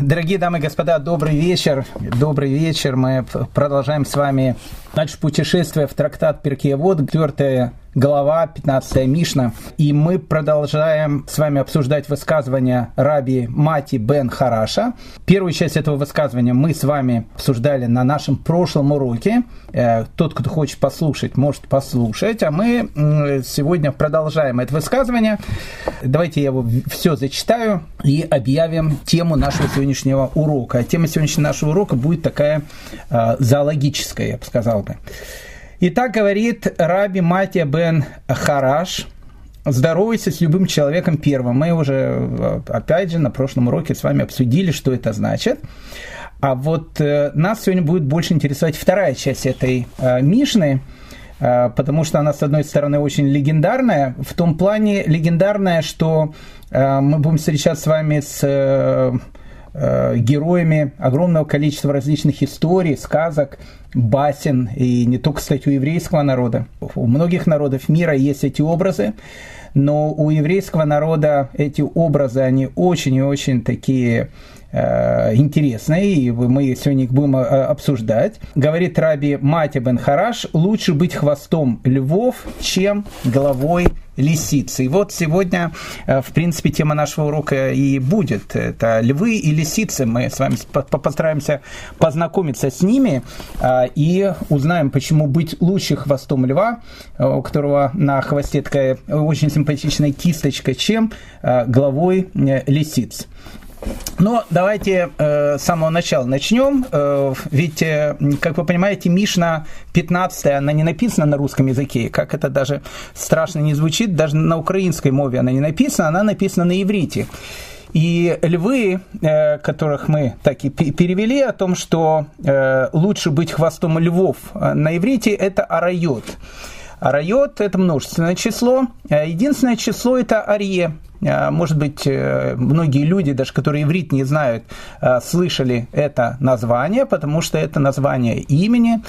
Дорогие дамы и господа, добрый вечер. Добрый вечер. Мы продолжаем с вами наше путешествие в трактат Перкеевод, четвертая глава, 15 Мишна. И мы продолжаем с вами обсуждать высказывания раби Мати бен Хараша. Первую часть этого высказывания мы с вами обсуждали на нашем прошлом уроке. Э, тот, кто хочет послушать, может послушать. А мы сегодня продолжаем это высказывание. Давайте я его все зачитаю и объявим тему нашего сегодняшнего урока. Тема сегодняшнего нашего урока будет такая э, зоологическая, я бы сказал бы. Итак, говорит Раби Матия бен Хараш, здоровайся с любым человеком первым. Мы уже, опять же, на прошлом уроке с вами обсудили, что это значит. А вот э, нас сегодня будет больше интересовать вторая часть этой э, Мишны, э, потому что она, с одной стороны, очень легендарная, в том плане легендарная, что э, мы будем встречаться с вами с э, э героями огромного количества различных историй, сказок, басен, и не только, кстати, у еврейского народа. У многих народов мира есть эти образы, но у еврейского народа эти образы, они очень и очень такие э, интересные, и мы сегодня их будем э, обсуждать. Говорит Раби Мати бен Хараш, лучше быть хвостом львов, чем головой лисицы. И вот сегодня, э, в принципе, тема нашего урока и будет. Это львы и лисицы. Мы с вами постараемся познакомиться с ними и узнаем, почему быть лучше хвостом льва, у которого на хвосте такая очень симпатичная кисточка, чем головой лисиц. Но давайте э, с самого начала начнем. Э, ведь, э, как вы понимаете, Мишна 15, она не написана на русском языке. Как это даже страшно не звучит, даже на украинской мове она не написана, она написана на иврите. И львы, э, которых мы так и перевели о том, что э, лучше быть хвостом львов э, на иврите, это арайот. Арайот – это множественное число. Единственное число – это арье. Э, может быть, э, многие люди, даже которые иврит не знают, э, слышали это название, потому что это название имени.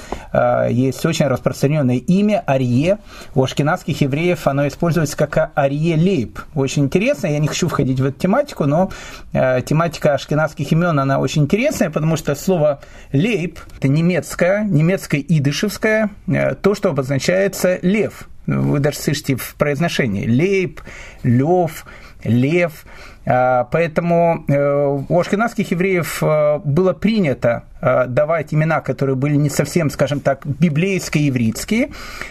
Есть очень распространенное имя Арье. У ашкенадских евреев оно используется как Арье Лейб. Очень интересно, я не хочу входить в эту тематику, но тематика ашкенадских имен, она очень интересная, потому что слово Лейб – это немецкое, немецкое идышевское, то, что обозначается лев вы даже слышите в произношении. Лейб, Лев, Лев. А, поэтому э, у ашкенадских евреев э, было принято э, давать имена, которые были не совсем, скажем так, библейско-еврейские,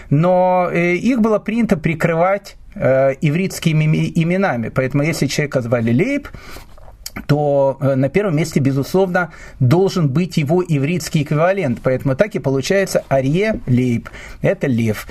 но их было принято прикрывать ивритскими именами. Поэтому если человека звали Лейб, то на первом месте, безусловно, должен быть его ивритский эквивалент. Поэтому так и получается Арье Лейб. Это лев.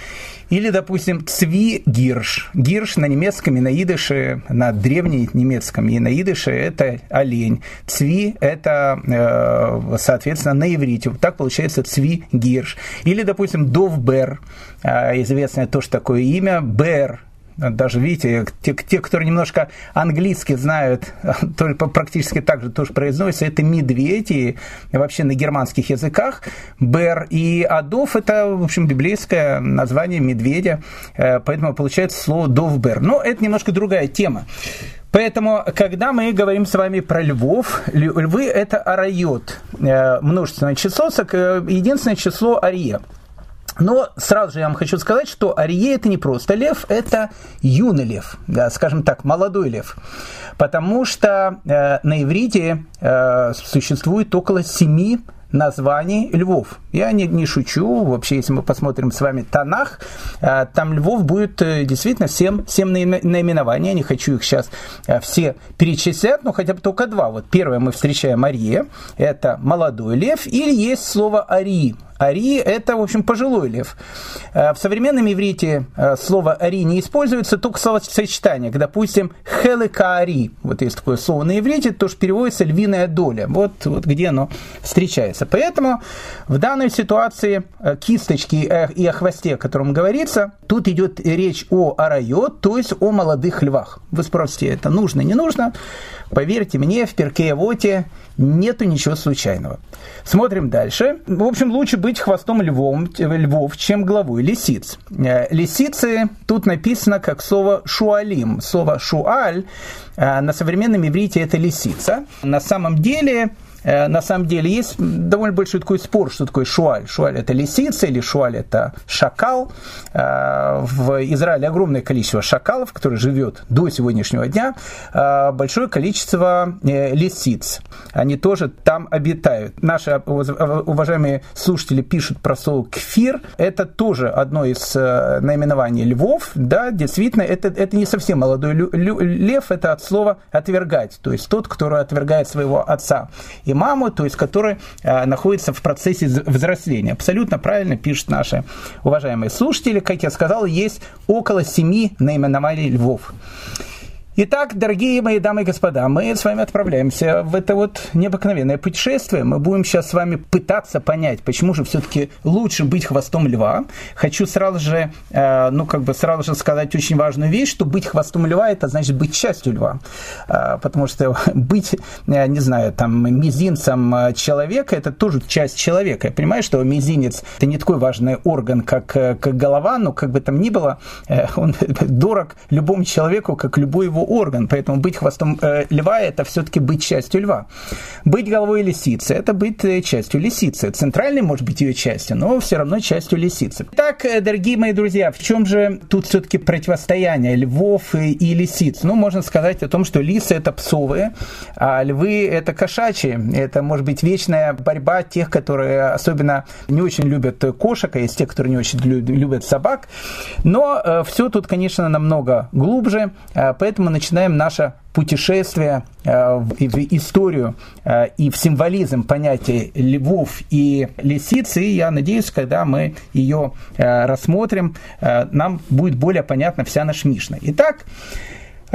Или, допустим, Цви Гирш. Гирш на немецком и на идыше, на древненемецком и на идыше это олень. Цви это, э, соответственно, на иврите. Так получается Цви Гирш. Или, допустим, Довбер. Э, известное тоже такое имя. Бер даже, видите, те, те, которые немножко английский знают, только практически так же тоже произносятся, это медведь, и вообще на германских языках. Бер и Адов – это, в общем, библейское название медведя, э, поэтому получается слово Довбер. Но это немножко другая тема. Поэтому, когда мы говорим с вами про львов, львы – это арайот, э, множественное число, э, единственное число ария – но сразу же я вам хочу сказать, что Арие это не просто лев, это юный лев, да, скажем так, молодой лев. Потому что э, на иврите э, существует около семи названий львов. Я не, не шучу, вообще, если мы посмотрим с вами Танах, э, там львов будет э, действительно 7, 7 наименований, я не хочу их сейчас э, все перечислять, но хотя бы только два. Вот первое мы встречаем Арие, это молодой лев, или есть слово Ари, Ари – это, в общем, пожилой лев. Э, в современном иврите э, слово ари не используется, только словосочетание. Допустим, хелека Вот есть такое слово на иврите, то что переводится львиная доля. Вот, вот где оно встречается. Поэтому в данной ситуации э, кисточки и о хвосте, о котором говорится, тут идет речь о арайот, то есть о молодых львах. Вы спросите, это нужно, не нужно? Поверьте мне, в Перкеевоте нету ничего случайного. Смотрим дальше. В общем, лучше быть быть хвостом львом, львов, чем главой лисиц. Лисицы тут написано как слово шуалим. Слово шуаль на современном иврите это лисица. На самом деле Э, на самом деле есть довольно большой такой спор, что такое шуаль. Шуаль это лисица или шуаль это шакал. Э, в Израиле огромное количество шакалов, которые живет до сегодняшнего дня. Э, большое количество лисиц. Они тоже там обитают. Наши уважаемые слушатели пишут про слово кфир. Это тоже одно из наименований львов. Да, действительно, это, это не совсем молодой лев, это от слова отвергать. То есть тот, который отвергает своего отца. И маму, то есть который э, находится в процессе взросления. Абсолютно правильно пишут наши уважаемые слушатели. Как я сказал, есть около семи наименований львов. Итак, дорогие мои дамы и господа, мы с вами отправляемся в это вот необыкновенное путешествие. Мы будем сейчас с вами пытаться понять, почему же все-таки лучше быть хвостом льва. Хочу сразу же, э, ну как бы сразу же сказать очень важную вещь, что быть хвостом льва это значит быть частью льва. Э, потому что быть, э, не знаю, там мизинцем человека это тоже часть человека. Я понимаю, что мизинец это не такой важный орган, как, как голова, но как бы там ни было, он дорог любому человеку, как любой его орган, поэтому быть хвостом э, льва – это все-таки быть частью льва. Быть головой лисицы – это быть э, частью лисицы. Центральной может быть ее частью, но все равно частью лисицы. Так, э, дорогие мои друзья, в чем же тут все-таки противостояние львов и, и лисиц? Ну, можно сказать о том, что лисы – это псовые, а львы – это кошачьи. Это, может быть, вечная борьба тех, которые особенно не очень любят кошек, а есть те, которые не очень любят собак. Но э, все тут, конечно, намного глубже, э, поэтому начинаем наше путешествие э, в историю э, и в символизм понятия львов и лисиц. И я надеюсь, когда мы ее э, рассмотрим, нам будет более понятна вся наша Мишна. Итак,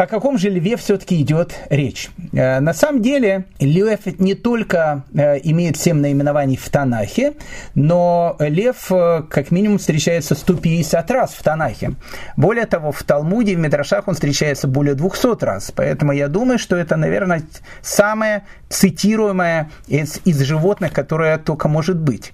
о каком же льве все-таки идет речь? Э, на самом деле, лев не только э, имеет семь наименований в Танахе, но лев э, как минимум встречается 150 раз в Танахе. Более того, в Талмуде, в Медрашах он встречается более 200 раз. Поэтому я думаю, что это, наверное, самое цитируемое из, из животных, которое только может быть.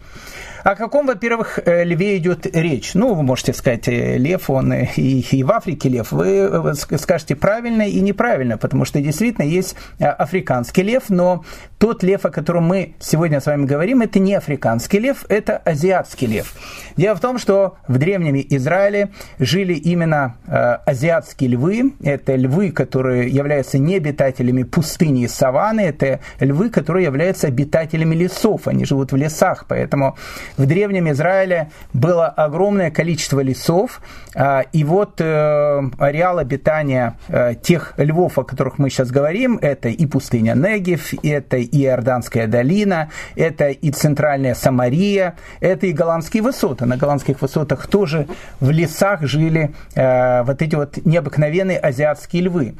О каком, во-первых, льве идет речь? Ну, вы можете сказать, лев, он и, и в Африке лев. Вы скажете правильно и неправильно, потому что действительно есть африканский лев, но тот лев, о котором мы сегодня с вами говорим, это не африканский лев, это азиатский лев. Дело в том, что в древнем Израиле жили именно азиатские львы. Это львы, которые являются не обитателями пустыни и саванны, это львы, которые являются обитателями лесов. Они живут в лесах, поэтому в древнем Израиле было огромное количество лесов, а, и вот э, ареал обитания э, тех львов, о которых мы сейчас говорим, это и пустыня Негев, это и Иорданская долина, это и центральная Самария, это и голландские высоты. На голландских высотах тоже в лесах жили э, вот эти вот необыкновенные азиатские львы.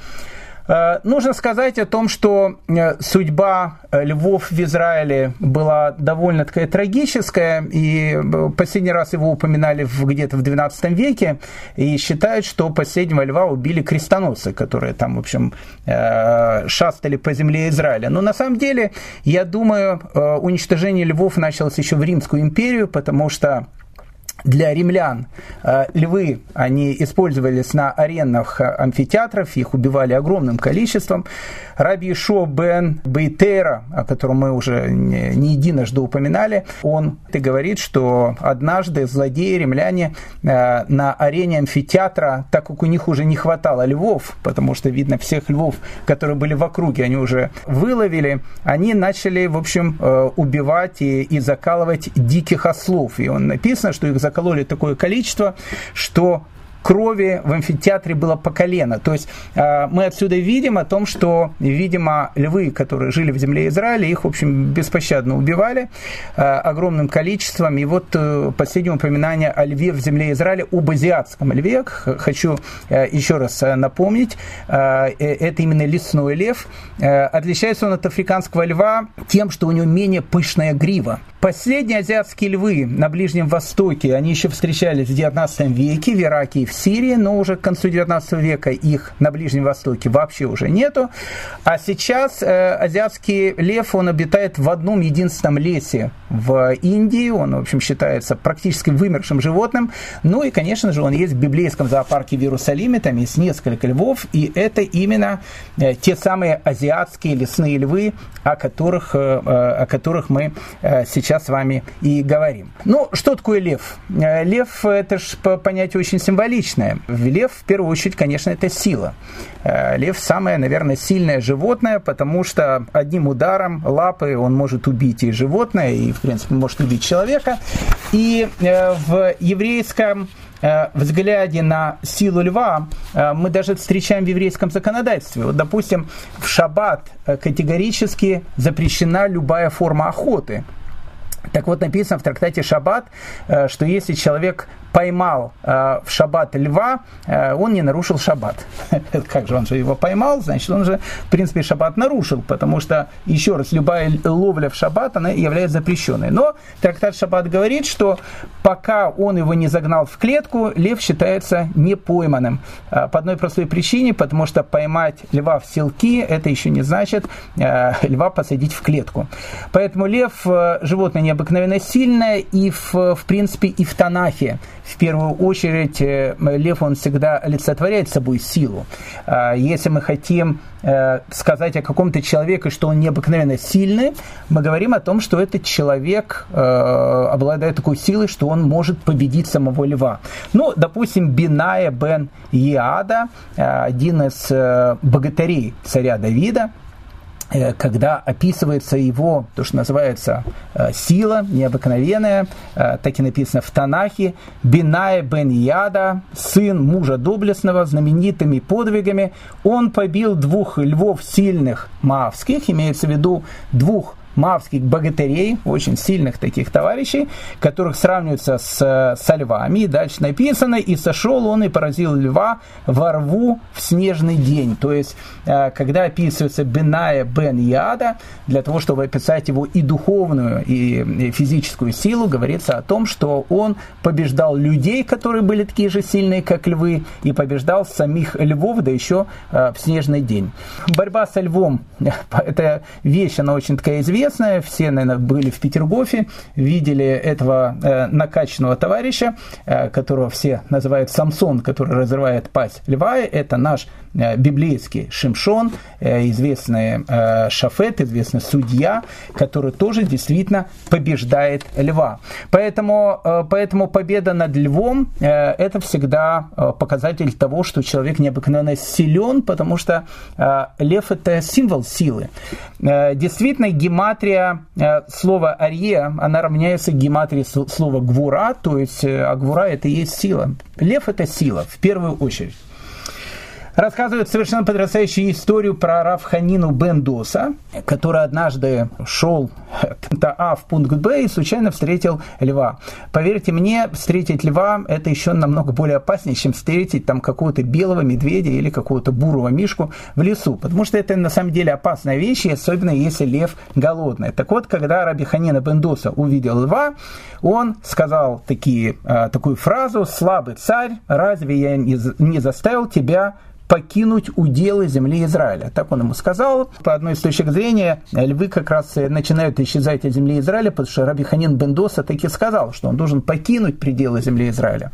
Э, нужно сказать о том, что э, судьба э, львов в Израиле была довольно такая трагическая, и последний раз его упоминали где-то в 12 веке, и считают, что последнего льва убили крестоносцы, которые там, в общем, шастали по земле Израиля. Но на самом деле, я думаю, уничтожение львов началось еще в Римскую империю, потому что для римлян э, львы, они использовались на аренах амфитеатров, их убивали огромным количеством. Раби Шо бен Бейтера, о котором мы уже не, единожды упоминали, он ты говорит, что однажды злодеи римляне э, на арене амфитеатра, так как у них уже не хватало львов, потому что, видно, всех львов, которые были в округе, они уже выловили, они начали, в общем, э, убивать и, и закалывать диких ослов. И он написано, что их закололи такое количество, что крови в амфитеатре было по колено. То есть э, мы отсюда видим о том, что, видимо, львы, которые жили в земле Израиля, их, в общем, беспощадно убивали э, огромным количеством. И вот э, последнее упоминание о льве в земле Израиля, об азиатском льве, хочу еще раз напомнить, это именно лесной лев. Отличается он от африканского льва тем, что у него менее пышная грива. Последние азиатские львы на Ближнем Востоке, они еще встречались в XIX веке в Ираке и в Сирии, но уже к концу 19 века их на Ближнем Востоке вообще уже нету. А сейчас э, азиатский лев, он обитает в одном единственном лесе в Индии. Он, в общем, считается практически вымершим животным. Ну и, конечно же, он есть в библейском зоопарке в Иерусалиме. Там есть несколько львов. И это именно э, те самые азиатские лесные львы, о которых, э, о которых мы сейчас с вами и говорим. Ну, что такое лев? Лев – это же понятие очень символичное. Лев, в первую очередь, конечно, это сила. Лев – самое, наверное, сильное животное, потому что одним ударом лапы он может убить и животное, и в принципе, может убить человека. И э, в еврейском э, взгляде на силу льва э, мы даже встречаем в еврейском законодательстве. Вот, допустим, в шаббат категорически запрещена любая форма охоты. Так вот, написано в трактате Шаббат, что если человек поймал э, в шаббат льва, э, он не нарушил шаббат. как же он же его поймал, значит, он же, в принципе, шаббат нарушил, потому что, еще раз, любая ловля в шаббат, она является запрещенной. Но трактат Шаббат говорит, что пока он его не загнал в клетку, лев считается не пойманным. Э, по одной простой причине, потому что поймать льва в селки, это еще не значит э, льва посадить в клетку. Поэтому лев э, животное необыкновенно сильное, и в, в принципе и в Танахе в первую очередь э, лев, он всегда олицетворяет собой силу. А, если мы хотим э, сказать о каком-то человеке, что он необыкновенно сильный, мы говорим о том, что этот человек э, обладает такой силой, что он может победить самого льва. Ну, допустим, Биная бен Иада, один из богатырей царя Давида, когда описывается его, то, что называется э, сила необыкновенная, э, так и написано в Танахе, Биная бен Яда, сын мужа доблестного, знаменитыми подвигами, он побил двух львов сильных маавских, имеется в виду двух мавских богатырей, очень сильных таких товарищей, которых сравниваются с, со львами. И дальше написано, и сошел он и поразил льва во рву в снежный день. То есть, э, когда описывается Беная бен Яда, для того, чтобы описать его и духовную, и физическую силу, говорится о том, что он побеждал людей, которые были такие же сильные, как львы, и побеждал самих львов, да еще э, в снежный день. Борьба со львом, это вещь, она очень такая известная, известная, все, наверное, были в Петергофе, видели этого э, накачанного товарища, э, которого все называют Самсон, который разрывает пасть льва. Это наш библейский Шимшон, э, известный э, Шафет, известный судья, который тоже действительно побеждает льва. Поэтому, э, поэтому победа над львом э, это всегда э, показатель того, что человек необыкновенно силен, потому что э, лев это символ силы. Э, действительно, гемат гематрия э, слова арье, она равняется гематрии слова гвура, то есть э, а гвура это и есть сила. Лев это сила, в первую очередь рассказывает совершенно потрясающую историю про Рафханину Бендоса, который однажды шел от А в пункт Б и случайно встретил льва. Поверьте мне, встретить льва – это еще намного более опаснее, чем встретить там какого-то белого медведя или какого-то бурого мишку в лесу, потому что это на самом деле опасная вещь, особенно если лев голодный. Так вот, когда Раби Ханина Бендоса увидел льва, он сказал такие, а, такую фразу «Слабый царь, разве я не заставил тебя покинуть уделы земли Израиля. Так он ему сказал. По одной из точек зрения, львы как раз начинают исчезать из земли Израиля, потому что Раби Ханин Бендоса таки сказал, что он должен покинуть пределы земли Израиля.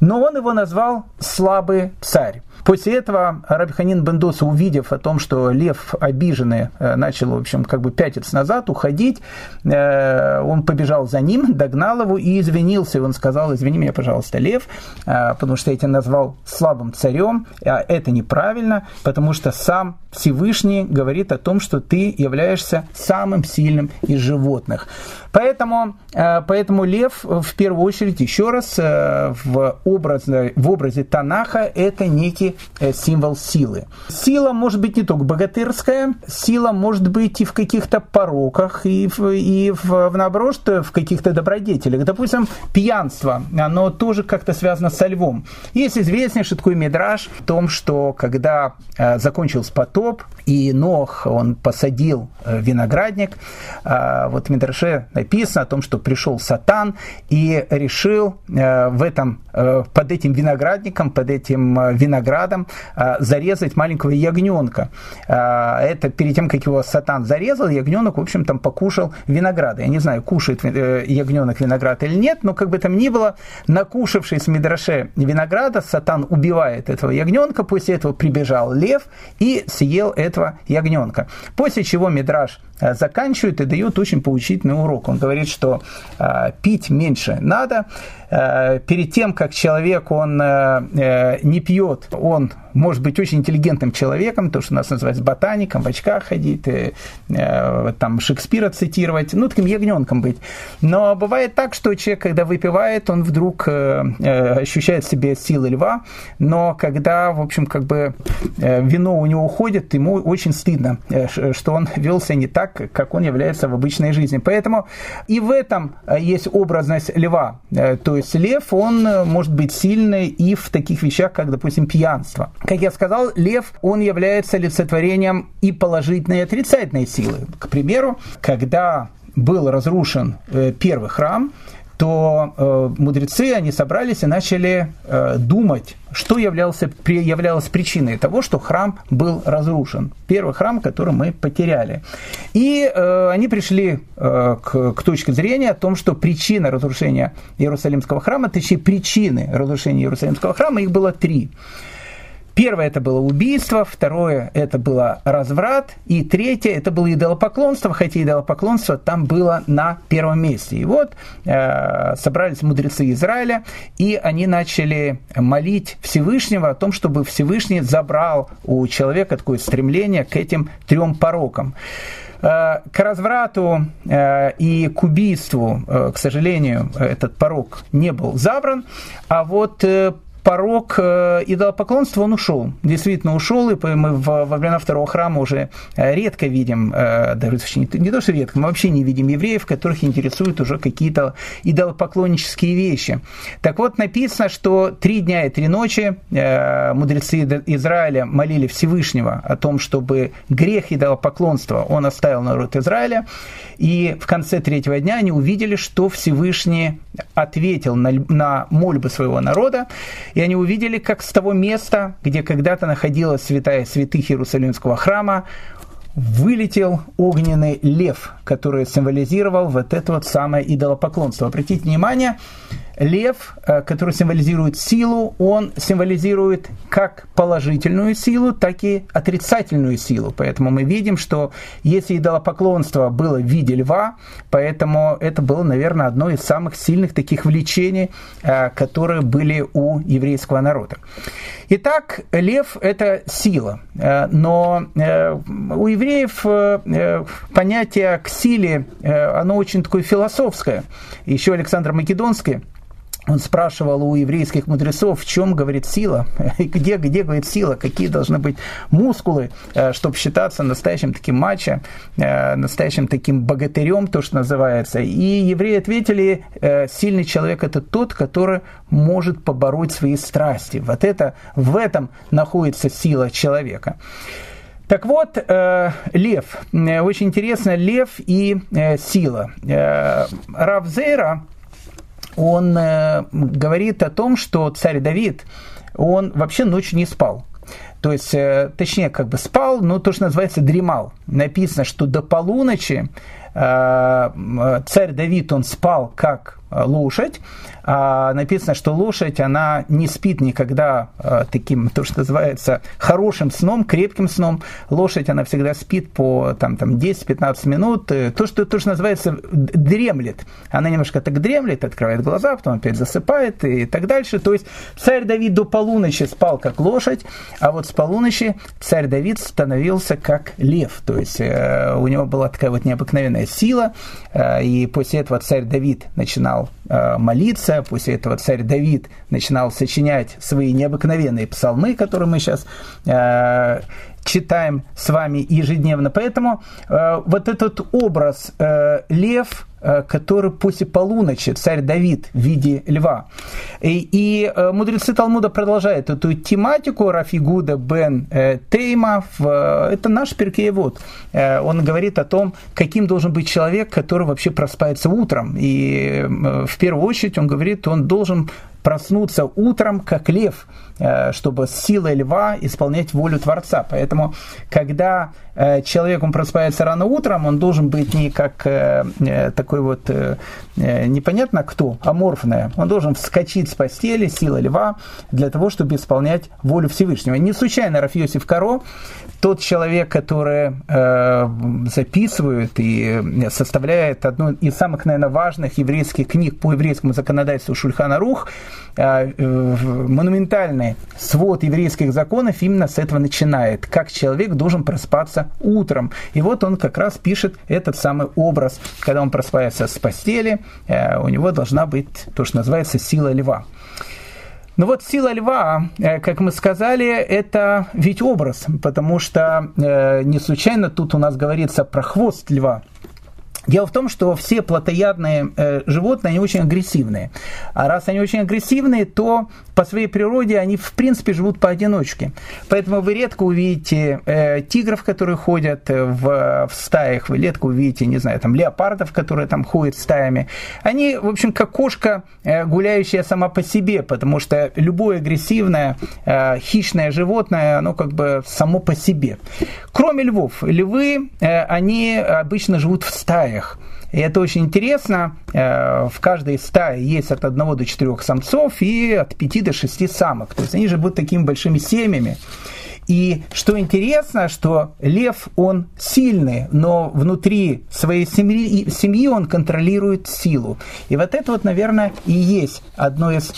Но он его назвал «слабый царь». После этого Рабханин Бендоса, увидев о том, что лев обиженный э, начал, в общем, как бы пятиться назад, уходить, э, он побежал за ним, догнал его и извинился. И он сказал, извини меня, пожалуйста, лев, э, потому что я тебя назвал слабым царем. А это неправильно, потому что сам Всевышний говорит о том, что ты являешься самым сильным из животных. Поэтому, поэтому лев, в первую очередь, еще раз, в образе, в образе Танаха, это некий и символ силы. Сила может быть не только богатырская, сила может быть и в каких-то пороках, и, в, и в, в, наоборот, в каких-то добродетелях. Допустим, пьянство, оно тоже как-то связано со львом. Есть известнейший такой мидраж о том, что когда э, закончился потоп, и Нох, он посадил э, виноградник, э, вот в Мидраше написано о том, что пришел Сатан и решил э, в этом, э, под этим виноградником, под этим э, виноградом э, зарезать маленького ягненка. Э, это перед тем, как его Сатан зарезал, ягненок, в общем, там покушал винограда. Я не знаю, кушает э, ягненок виноград или нет, но как бы там ни было, накушавшись в Мидраше винограда, Сатан убивает этого ягненка, после этого прибежал лев и съел этого ягненка. После чего Мидраш заканчивает и дает очень поучительный урок. Он говорит, что э, пить меньше надо. Э, перед тем, как человек он э, э не пьет, он может быть очень интеллигентным человеком, то, что у нас называется ботаником, в очках ходить, э, э, там Шекспира цитировать, ну, таким ягненком быть. Но бывает так, что человек, когда выпивает, он вдруг э, э, ощущает в себе силы льва, но когда, в общем, как бы э, вино у него уходит, ему очень стыдно, э, что он вел себя не так, как он является в обычной жизни. Поэтому и в этом э, есть образность льва. То есть лев, он может быть сильный и в таких вещах, как, допустим, пьянство. Как я сказал, лев, он является олицетворением и положительной, и отрицательной силы. К примеру, когда был разрушен первый храм, то э, мудрецы, они собрались и начали э, думать, что являлся, при, являлось причиной того, что храм был разрушен. Первый храм, который мы потеряли. И э, они пришли э, к, к точке зрения о том, что причина разрушения Иерусалимского храма, точнее причины разрушения Иерусалимского храма, их было три. Первое это было убийство, второе это было разврат, и третье это было идолопоклонство, хотя идолопоклонство там было на первом месте. И вот э, собрались мудрецы Израиля, и они начали молить Всевышнего о том, чтобы Всевышний забрал у человека такое стремление к этим трем порокам э, к разврату э, и к убийству, э, к сожалению, этот порог не был забран, а вот порог э, идолопоклонства, он ушел. Действительно ушел, и мы во времена второго храма уже э, редко видим, э, даже не то, что редко, мы вообще не видим евреев, которых интересуют уже какие-то идолопоклоннические вещи. Так вот, написано, что три дня и три ночи мудрецы Израиля молили Всевышнего о том, чтобы грех идолопоклонства он оставил народ Израиля, и в конце третьего дня они увидели, что Всевышний ответил на, на мольбы своего народа, и они увидели, как с того места, где когда-то находилась святая святых Иерусалимского храма, вылетел огненный лев, который символизировал вот это вот самое идолопоклонство. Обратите внимание, Лев, э, который символизирует силу, он символизирует как положительную силу, так и отрицательную силу. Поэтому мы видим, что если идолопоклонство было в виде льва, поэтому это было, наверное, одно из самых сильных таких влечений, э, которые были у еврейского народа. Итак, лев – это сила, э, но у евреев понятие к силе, оно очень такое философское. Еще Александр Македонский он спрашивал у еврейских мудрецов, в чем, говорит, сила, где, где, говорит, сила, какие должны быть мускулы, э, чтобы считаться настоящим таким матчем, э, настоящим таким богатырем, то, что называется. И евреи ответили, э, сильный человек – это тот, который может побороть свои страсти. Вот это, в этом находится сила человека. Так вот, э, лев. Очень интересно, лев и э, сила. Э, Равзейра, он э, говорит о том, что царь Давид, он вообще ночью не спал. То есть, э, точнее, как бы спал, но то, что называется, дремал. Написано, что до полуночи э, царь Давид, он спал как лошадь, а написано, что лошадь, она не спит никогда а, таким, то, что называется, хорошим сном, крепким сном. Лошадь, она всегда спит по там, там, 10-15 минут. Э, то что, то, что называется, дремлет. Она немножко так дремлет, открывает глаза, потом опять засыпает и так дальше. То есть царь Давид до полуночи спал как лошадь, а вот с полуночи царь Давид становился как лев. То есть э, у него была такая вот необыкновенная сила, э, и после этого царь Давид начинал начинал молиться, после этого царь Давид начинал сочинять свои необыкновенные псалмы, которые мы сейчас читаем с вами ежедневно. Поэтому э, вот этот образ э, лев, э, который после полуночи, царь Давид в виде льва. И, и э, мудрецы Талмуда продолжают эту тематику Рафигуда бен э, Тейма. В, это наш перкеевод. Э, он говорит о том, каким должен быть человек, который вообще просыпается утром. И э, в первую очередь он говорит, он должен проснуться утром, как лев, э, чтобы с силой льва исполнять волю Творца. Поэтому, когда э, человек он просыпается рано утром, он должен быть не как э, такой вот непонятно кто, аморфное. Он должен вскочить с постели, сила льва, для того, чтобы исполнять волю Всевышнего. Не случайно Рафиосиф Каро, тот человек, который записывает и составляет одну из самых, наверное, важных еврейских книг по еврейскому законодательству Шульхана Рух, Э, монументальный свод еврейских законов именно с этого начинает. Как человек должен просыпаться утром. И вот он как раз пишет этот самый образ. Когда он просыпается с постели, э, у него должна быть то, что называется сила льва. Но вот сила льва, э, как мы сказали, это ведь образ, потому что не случайно тут у нас говорится про хвост льва. Дело в том, что все плотоядные э, животные, они очень агрессивные. А раз они очень агрессивные, то по своей природе они в принципе живут поодиночке. Поэтому вы редко увидите э, тигров, которые ходят э, в, в стаях, вы редко увидите, не знаю, там леопардов, которые там ходят стаями. Они, в общем, как кошка, э, гуляющая сама по себе, потому что любое агрессивное, э, хищное животное, оно как бы само по себе. Кроме львов, львы, э, они обычно живут в стаях. И это очень интересно. Э, в каждой стае есть от одного до четырех самцов и от пяти до шести самок. То есть они живут такими большими семьями. И что интересно, что лев, он сильный, но внутри своей семьи, семьи он контролирует силу. И вот это вот, наверное, и есть одно из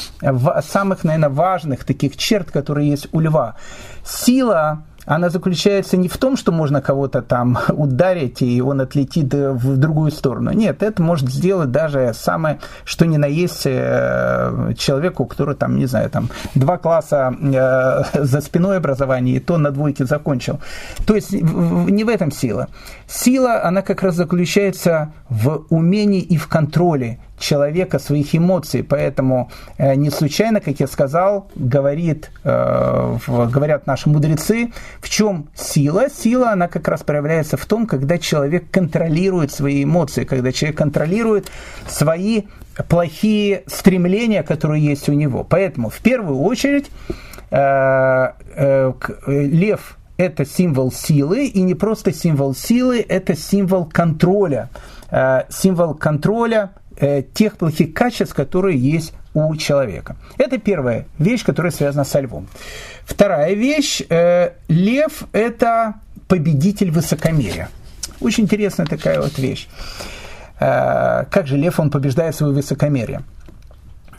самых, наверное, важных таких черт, которые есть у льва. Сила она заключается не в том, что можно кого-то там ударить, и он отлетит в другую сторону. Нет, это может сделать даже самое, что ни на есть э, человеку, который там, не знаю, там два класса э, за спиной образования, и то на двойке закончил. То есть не в этом сила. Сила, она как раз заключается в умении и в контроле человека, своих эмоций. Поэтому э, не случайно, как я сказал, говорит, э, говорят наши мудрецы, в чем сила. Сила, она как раз проявляется в том, когда человек контролирует свои эмоции, когда человек контролирует свои плохие стремления, которые есть у него. Поэтому в первую очередь э, лев это символ силы, и не просто символ силы, это символ контроля. Символ контроля Э, тех плохих качеств, которые есть у человека. Это первая вещь, которая связана со львом. Вторая вещь. Э, лев – это победитель высокомерия. Очень интересная такая вот вещь. Э, как же лев, он побеждает свое высокомерие?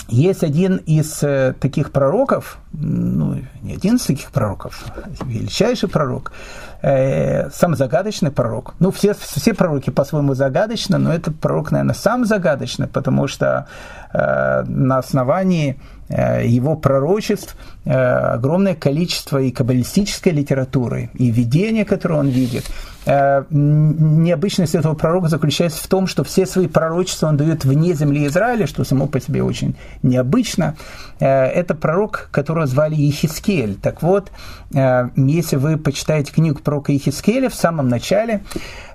Есть один из таких пророков, ну, не один из таких пророков, величайший пророк, э, самый загадочный пророк. Ну, все, все пророки по-своему загадочны, но этот пророк, наверное, сам загадочный, потому что э, на основании его пророчеств э, огромное количество и каббалистической литературы, и видения, которые он видит. Э, необычность этого пророка заключается в том, что все свои пророчества он дает вне земли Израиля, что само по себе очень необычно. Это пророк, которого звали Ехискель. Так вот, если вы почитаете книгу пророка Ехискеля в самом начале, э,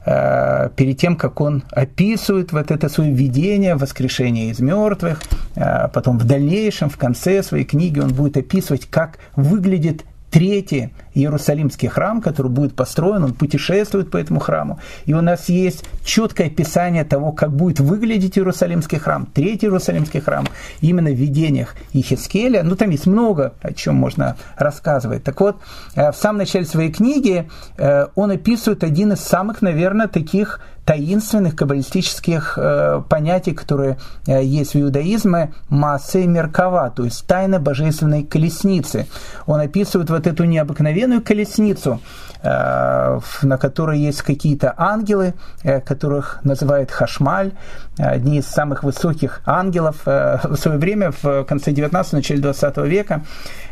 перед тем, как он описывает вот это свое видение, воскрешение из мертвых, э, потом в дальнейшем, в конце своей книги он будет описывать, как выглядит третий Иерусалимский храм, который будет построен, он путешествует по этому храму. И у нас есть четкое описание того, как будет выглядеть Иерусалимский храм, третий Иерусалимский храм, именно в видениях Ихискеля. Ну, там есть много, о чем можно рассказывать. Так вот, э, в самом начале своей книги э, он описывает один из самых, наверное, таких таинственных каббалистических э, понятий, которые э, есть в иудаизме, массы и меркава, то есть тайна божественной колесницы. Он описывает вот эту необыкновенную колесницу, э, на которой есть какие-то ангелы, э, которых называют Хашмаль, одни из самых высоких ангелов. Э, в свое время, в конце 19 начале 20 века,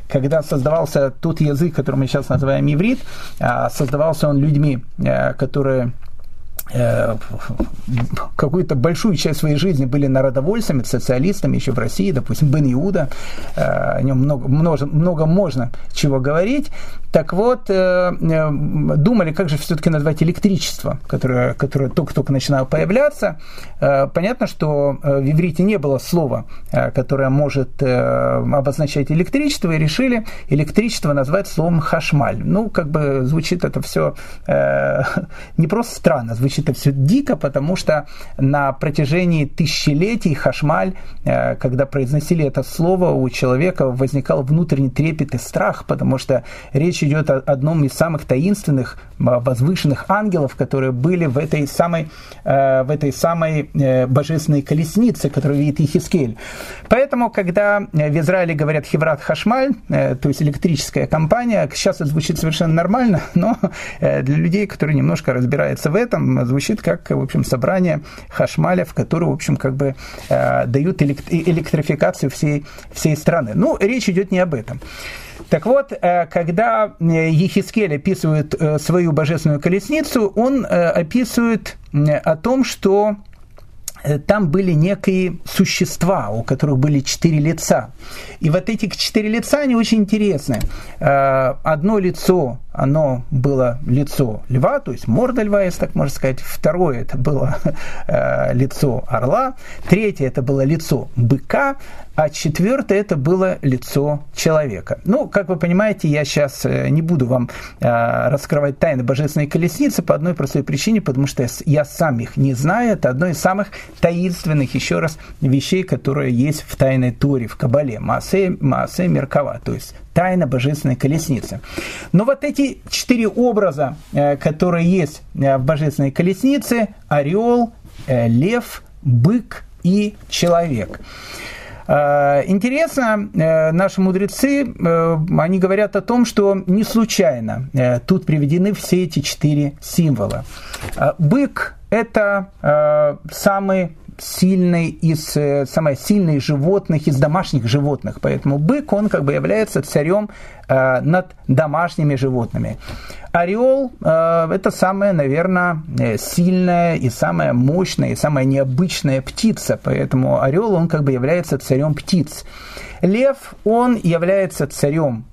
когда создавался тот язык, который мы сейчас называем иврит, а, создавался он людьми, э, которые какую-то большую часть своей жизни были народовольцами, социалистами еще в России, допустим, Бен Иуда, э, о нем много, много, много можно чего говорить. Так вот, э, думали, как же все-таки назвать электричество, которое, которое только-только начинало появляться. Понятно, что в иврите не было слова, которое может обозначать электричество, и решили электричество назвать словом хашмаль. Ну, как бы звучит это все не просто странно, звучит звучит это все дико, потому что на протяжении тысячелетий Хашмаль, э, когда произносили это слово, у человека возникал внутренний трепет и страх, потому что речь идет о одном из самых таинственных, э, возвышенных ангелов, которые были в этой самой, э, в этой самой божественной колеснице, которую видит Ихискель. Поэтому, когда в Израиле говорят Хеврат Хашмаль, то есть электрическая компания, сейчас это звучит совершенно нормально, но для людей, которые немножко разбираются в этом, звучит как, в общем, собрание Хашмаля, в которое, в общем, как бы э, дают электрификацию всей, всей страны. Ну, речь идет не об этом. Так вот, э, когда э, Ехискель описывает свою божественную колесницу, он описывает о том, что там были некие существа, у которых были четыре лица. И вот эти четыре лица, они очень интересны. Одно лицо оно было лицо льва, то есть морда льва, если так можно сказать. Второе это было э, лицо орла. Третье это было лицо быка. А четвертое это было лицо человека. Ну, как вы понимаете, я сейчас э, не буду вам э, раскрывать тайны божественной колесницы по одной простой причине, потому что я сам их не знаю. Это одно из самых таинственных, еще раз, вещей, которые есть в тайной Торе, в Кабале. Маасе, Маасе Меркава, то есть тайна божественной колесницы. Но вот эти четыре образа, э, которые есть э, в божественной колеснице, орел, э, лев, бык и человек. Интересно, наши мудрецы, они говорят о том, что не случайно тут приведены все эти четыре символа. Бык – это самый сильный из, э, самое сильное животных, из домашних животных. Поэтому бык, он как бы является царем э, над домашними животными. Орел э, это самая, наверное, э, сильная и самая мощная и самая необычная птица. Поэтому орел, он как бы является царем птиц. Лев, он является царем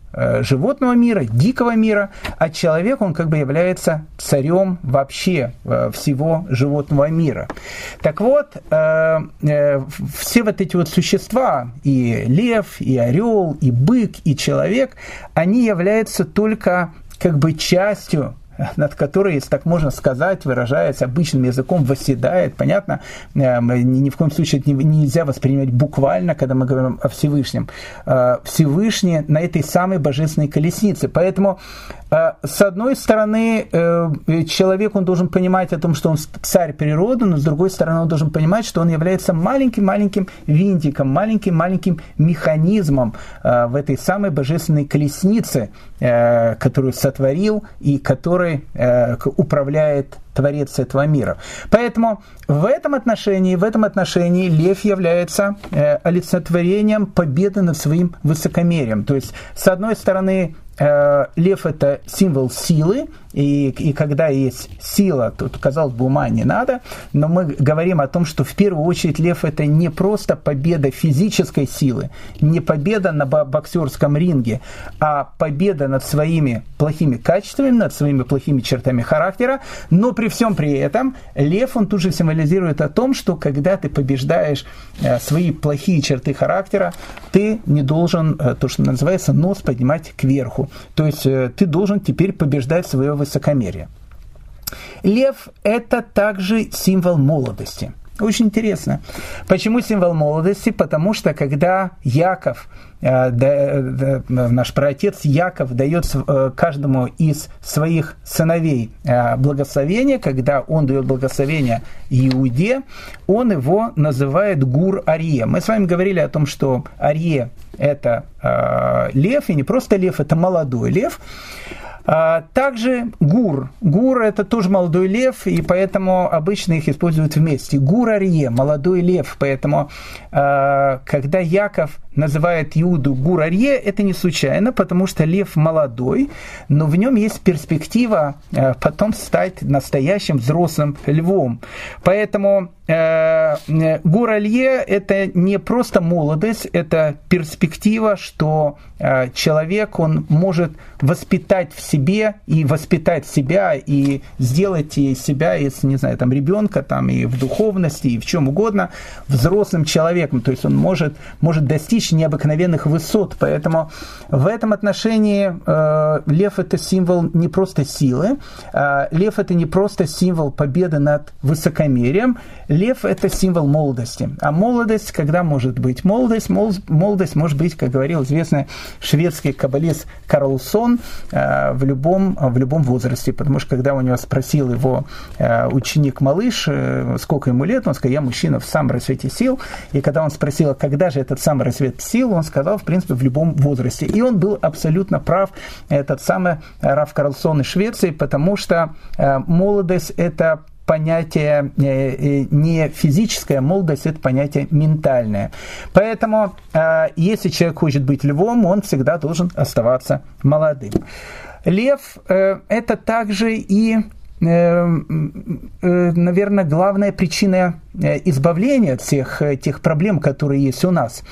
животного мира, дикого мира, а человек, он как бы является царем вообще э, всего животного мира. Так вот, э, все вот эти вот существа, и лев, и орел, и бык, и человек, они являются только как бы частью над которой, если так можно сказать, выражаясь обычным языком, восседает, понятно, э, ни в коем случае это нельзя воспринимать буквально, когда мы говорим о Всевышнем. Э, Всевышний на этой самой божественной колеснице. Поэтому э, с одной стороны, человек он должен понимать о том, что он царь природы, но с другой стороны, он должен понимать, что он является маленьким-маленьким винтиком, маленьким-маленьким механизмом в этой самой божественной колеснице, которую сотворил и который который э, управляет Творец этого мира. Поэтому в этом отношении, в этом отношении лев является э, олицетворением победы над своим высокомерием. То есть, с одной стороны, лев это символ силы, и, и когда есть сила, тут, казалось бы, ума не надо, но мы говорим о том, что в первую очередь лев это не просто победа физической силы, не победа на боксерском ринге, а победа над своими плохими качествами, над своими плохими чертами характера, но при всем при этом лев, он тут же символизирует о том, что когда ты побеждаешь э, свои плохие черты характера, ты не должен, э, то, что называется, нос поднимать кверху. То есть э, ты должен теперь побеждать свое высокомерие. Лев – это также символ молодости. Очень интересно. Почему символ молодости? Потому что когда Яков Э, наш праотец Яков дает э, каждому из своих сыновей э, благословение, когда он дает благословение Иуде, он его называет Гур Арье. Мы с вами говорили о том, что Арье – это лев, и не просто лев, это молодой лев. А, также гур. Гур – это тоже молодой лев, и поэтому обычно их используют вместе. Гур-арье – молодой лев. Поэтому, а, когда Яков называет Иуду Гурарье, это не случайно, потому что лев молодой, но в нем есть перспектива а, потом стать настоящим взрослым львом. Поэтому э, Гуралье – это не просто молодость, это перспектива, что э, человек, он может воспитать в себе и воспитать себя, и сделать из себя, из, не знаю, там, ребенка, там, и в духовности, и в чем угодно, взрослым человеком. То есть он может, может достичь необыкновенных высот. Поэтому в этом отношении э, лев – это символ не просто силы, э, лев – это не просто символ победы над высокомерием, лев – это символ молодости. А молодость, когда может быть молодость? Молодость может быть, как говорил известный шведский каббалист Карлсон, э, в любом, в любом возрасте. Потому что когда у него спросил его э, ученик-малыш, э, сколько ему лет, он сказал, я мужчина в самом рассвете сил. И когда он спросил, а когда же этот самый рассвет сил, он сказал, в принципе, в любом возрасте. И он был абсолютно прав, этот самый Раф Карлсон из Швеции, потому что молодость – это понятие э, э, не физическое, молодость это понятие ментальное. Поэтому, э, если человек хочет быть львом, он всегда должен оставаться молодым. Лев – это также и наверное, главная причина избавления от всех тех проблем, которые есть у нас.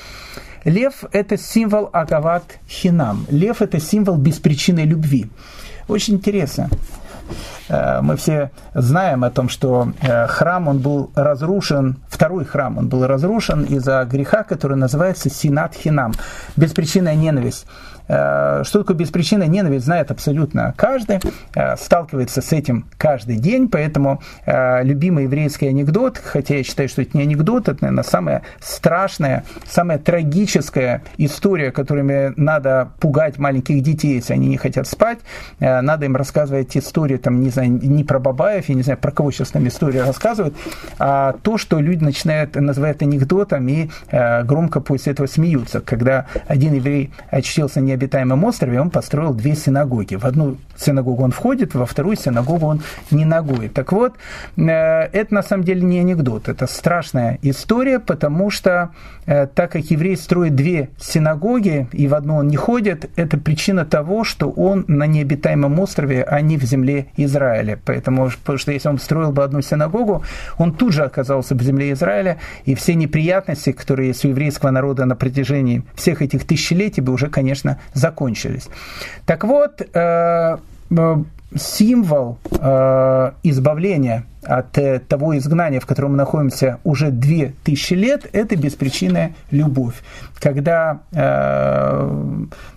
Лев – это символ Агават Хинам. Лев – это символ беспричинной любви. Очень интересно. Э, мы все знаем о том, что э, храм, он был разрушен, второй храм, он был разрушен из-за греха, который называется Синат Хинам, беспричинная ненависть. Э, что такое беспричинная ненависть, знает абсолютно каждый, э, сталкивается с этим каждый день, поэтому э, любимый еврейский анекдот, хотя я считаю, что это не анекдот, это, наверное, самая страшная, самая трагическая история, которыми надо пугать маленьких детей, если они не хотят спать, надо им рассказывать истории, там, не знаю, не про Бабаев, я не знаю, про кого сейчас там истории рассказывают, а то, что люди начинают называть анекдотом и громко после этого смеются, когда один еврей очутился не необитаемом острове он построил две синагоги. В одну синагогу он входит, во вторую синагогу он не ногует. Так вот, э, это на самом деле не анекдот, это страшная история, потому что э, так как еврей строит две синагоги, и в одну он не ходит, это причина того, что он на необитаемом острове, а не в земле Израиля. Поэтому, потому что если он строил бы одну синагогу, он тут же оказался в земле Израиля, и все неприятности, которые есть у еврейского народа на протяжении всех этих тысячелетий, бы уже, конечно, закончились. Так вот, э, э, символ э, избавления от того изгнания, в котором мы находимся уже две тысячи лет, это беспричинная любовь. Когда,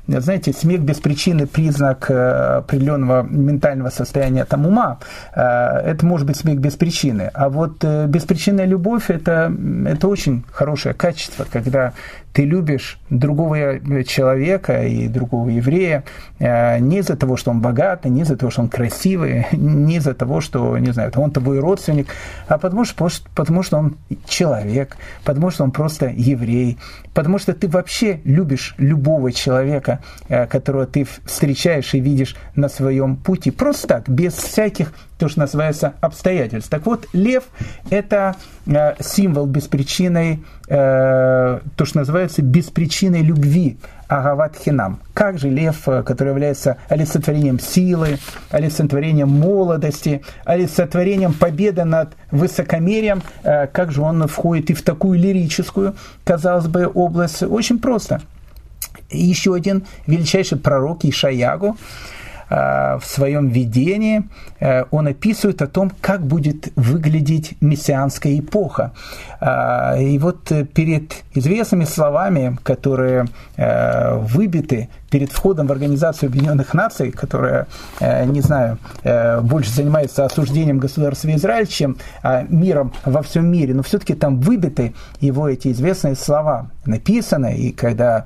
знаете, смех без причины признак определенного ментального состояния там ума, это может быть смех без причины. А вот беспричинная любовь это, это очень хорошее качество, когда ты любишь другого человека и другого еврея э, не из-за того, что он богатый, не из-за того, что он красивый, не из-за того, что, не знаю, он твой родственник, а потому что, потому что он человек, потому что он просто еврей, потому что ты вообще любишь любого человека, э, которого ты встречаешь и видишь на своем пути, просто так, без всяких то, что называется обстоятельств. Так вот, лев – это э, символ беспричинной, э, то, что называется беспричинной любви, Агават Хинам. Как же лев, э, который является олицетворением силы, олицетворением молодости, олицетворением победы над высокомерием, как же он входит и в такую лирическую, казалось бы, область? Очень просто. Еще один величайший пророк Ишаягу, в своем видении э, он описывает о том, как будет выглядеть мессианская эпоха. Э, и вот перед известными словами, которые выбиты перед входом в Организацию Объединенных Наций, которая, не знаю, больше занимается осуждением государства Израиль, чем миром во всем мире, но все-таки там выбиты его эти известные слова, написаны, и когда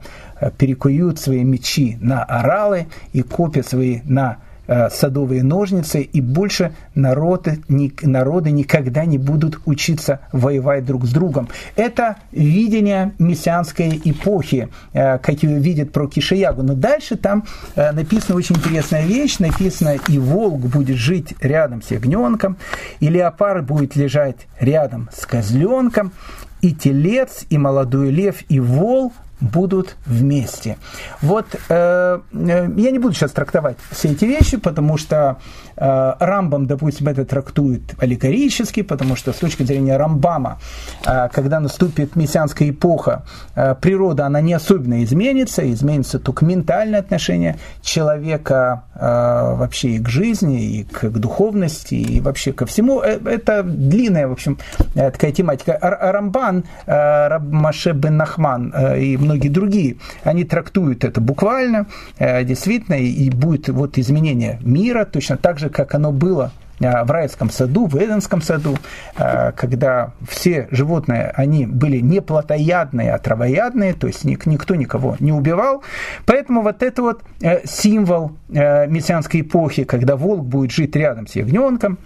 перекуют свои мечи на оралы и копья свои на Э, садовые ножницы, и больше народы, народы никогда не будут учиться воевать друг с другом. Это видение мессианской эпохи, э, как ее видят про Кишиягу. Но дальше там э, написана очень интересная вещь, написано «И волк будет жить рядом с ягненком, и леопард будет лежать рядом с козленком, и телец, и молодой лев, и вол будут вместе. Вот э, э, я не буду сейчас трактовать все эти вещи, потому что э, Рамбам, допустим, это трактует аллегорически, потому что с точки зрения Рамбама, э, когда наступит мессианская эпоха, э, природа, она не особенно изменится, изменится только ментальное отношение человека э, вообще и к жизни, и к, к духовности, и вообще ко всему. Э, это длинная, в общем, э, такая тематика. Рамбан, э, Раб Маше бен Нахман э, и многие другие, они трактуют это буквально, э, действительно, и будет вот изменение мира, точно так же, как оно было э, в райском саду, в Эденском саду, э, когда все животные, они были не плотоядные, а травоядные, то есть никто никого не убивал. Поэтому вот это вот символ мессианской эпохи, когда волк будет жить рядом с ягненком,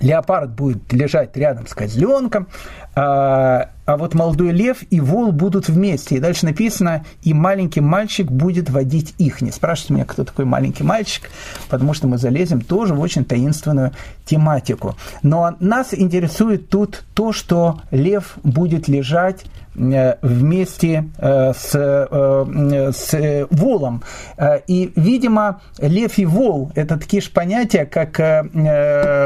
леопард будет лежать рядом с козленком, а, а вот молодой лев и вол будут вместе. И дальше написано, и маленький мальчик будет водить их. Не спрашивайте меня, кто такой маленький мальчик, потому что мы залезем тоже в очень таинственную тематику. Но нас интересует тут то, что лев будет лежать вместе э, с, э, с волом. И, видимо, лев и вол – это такие же понятия, как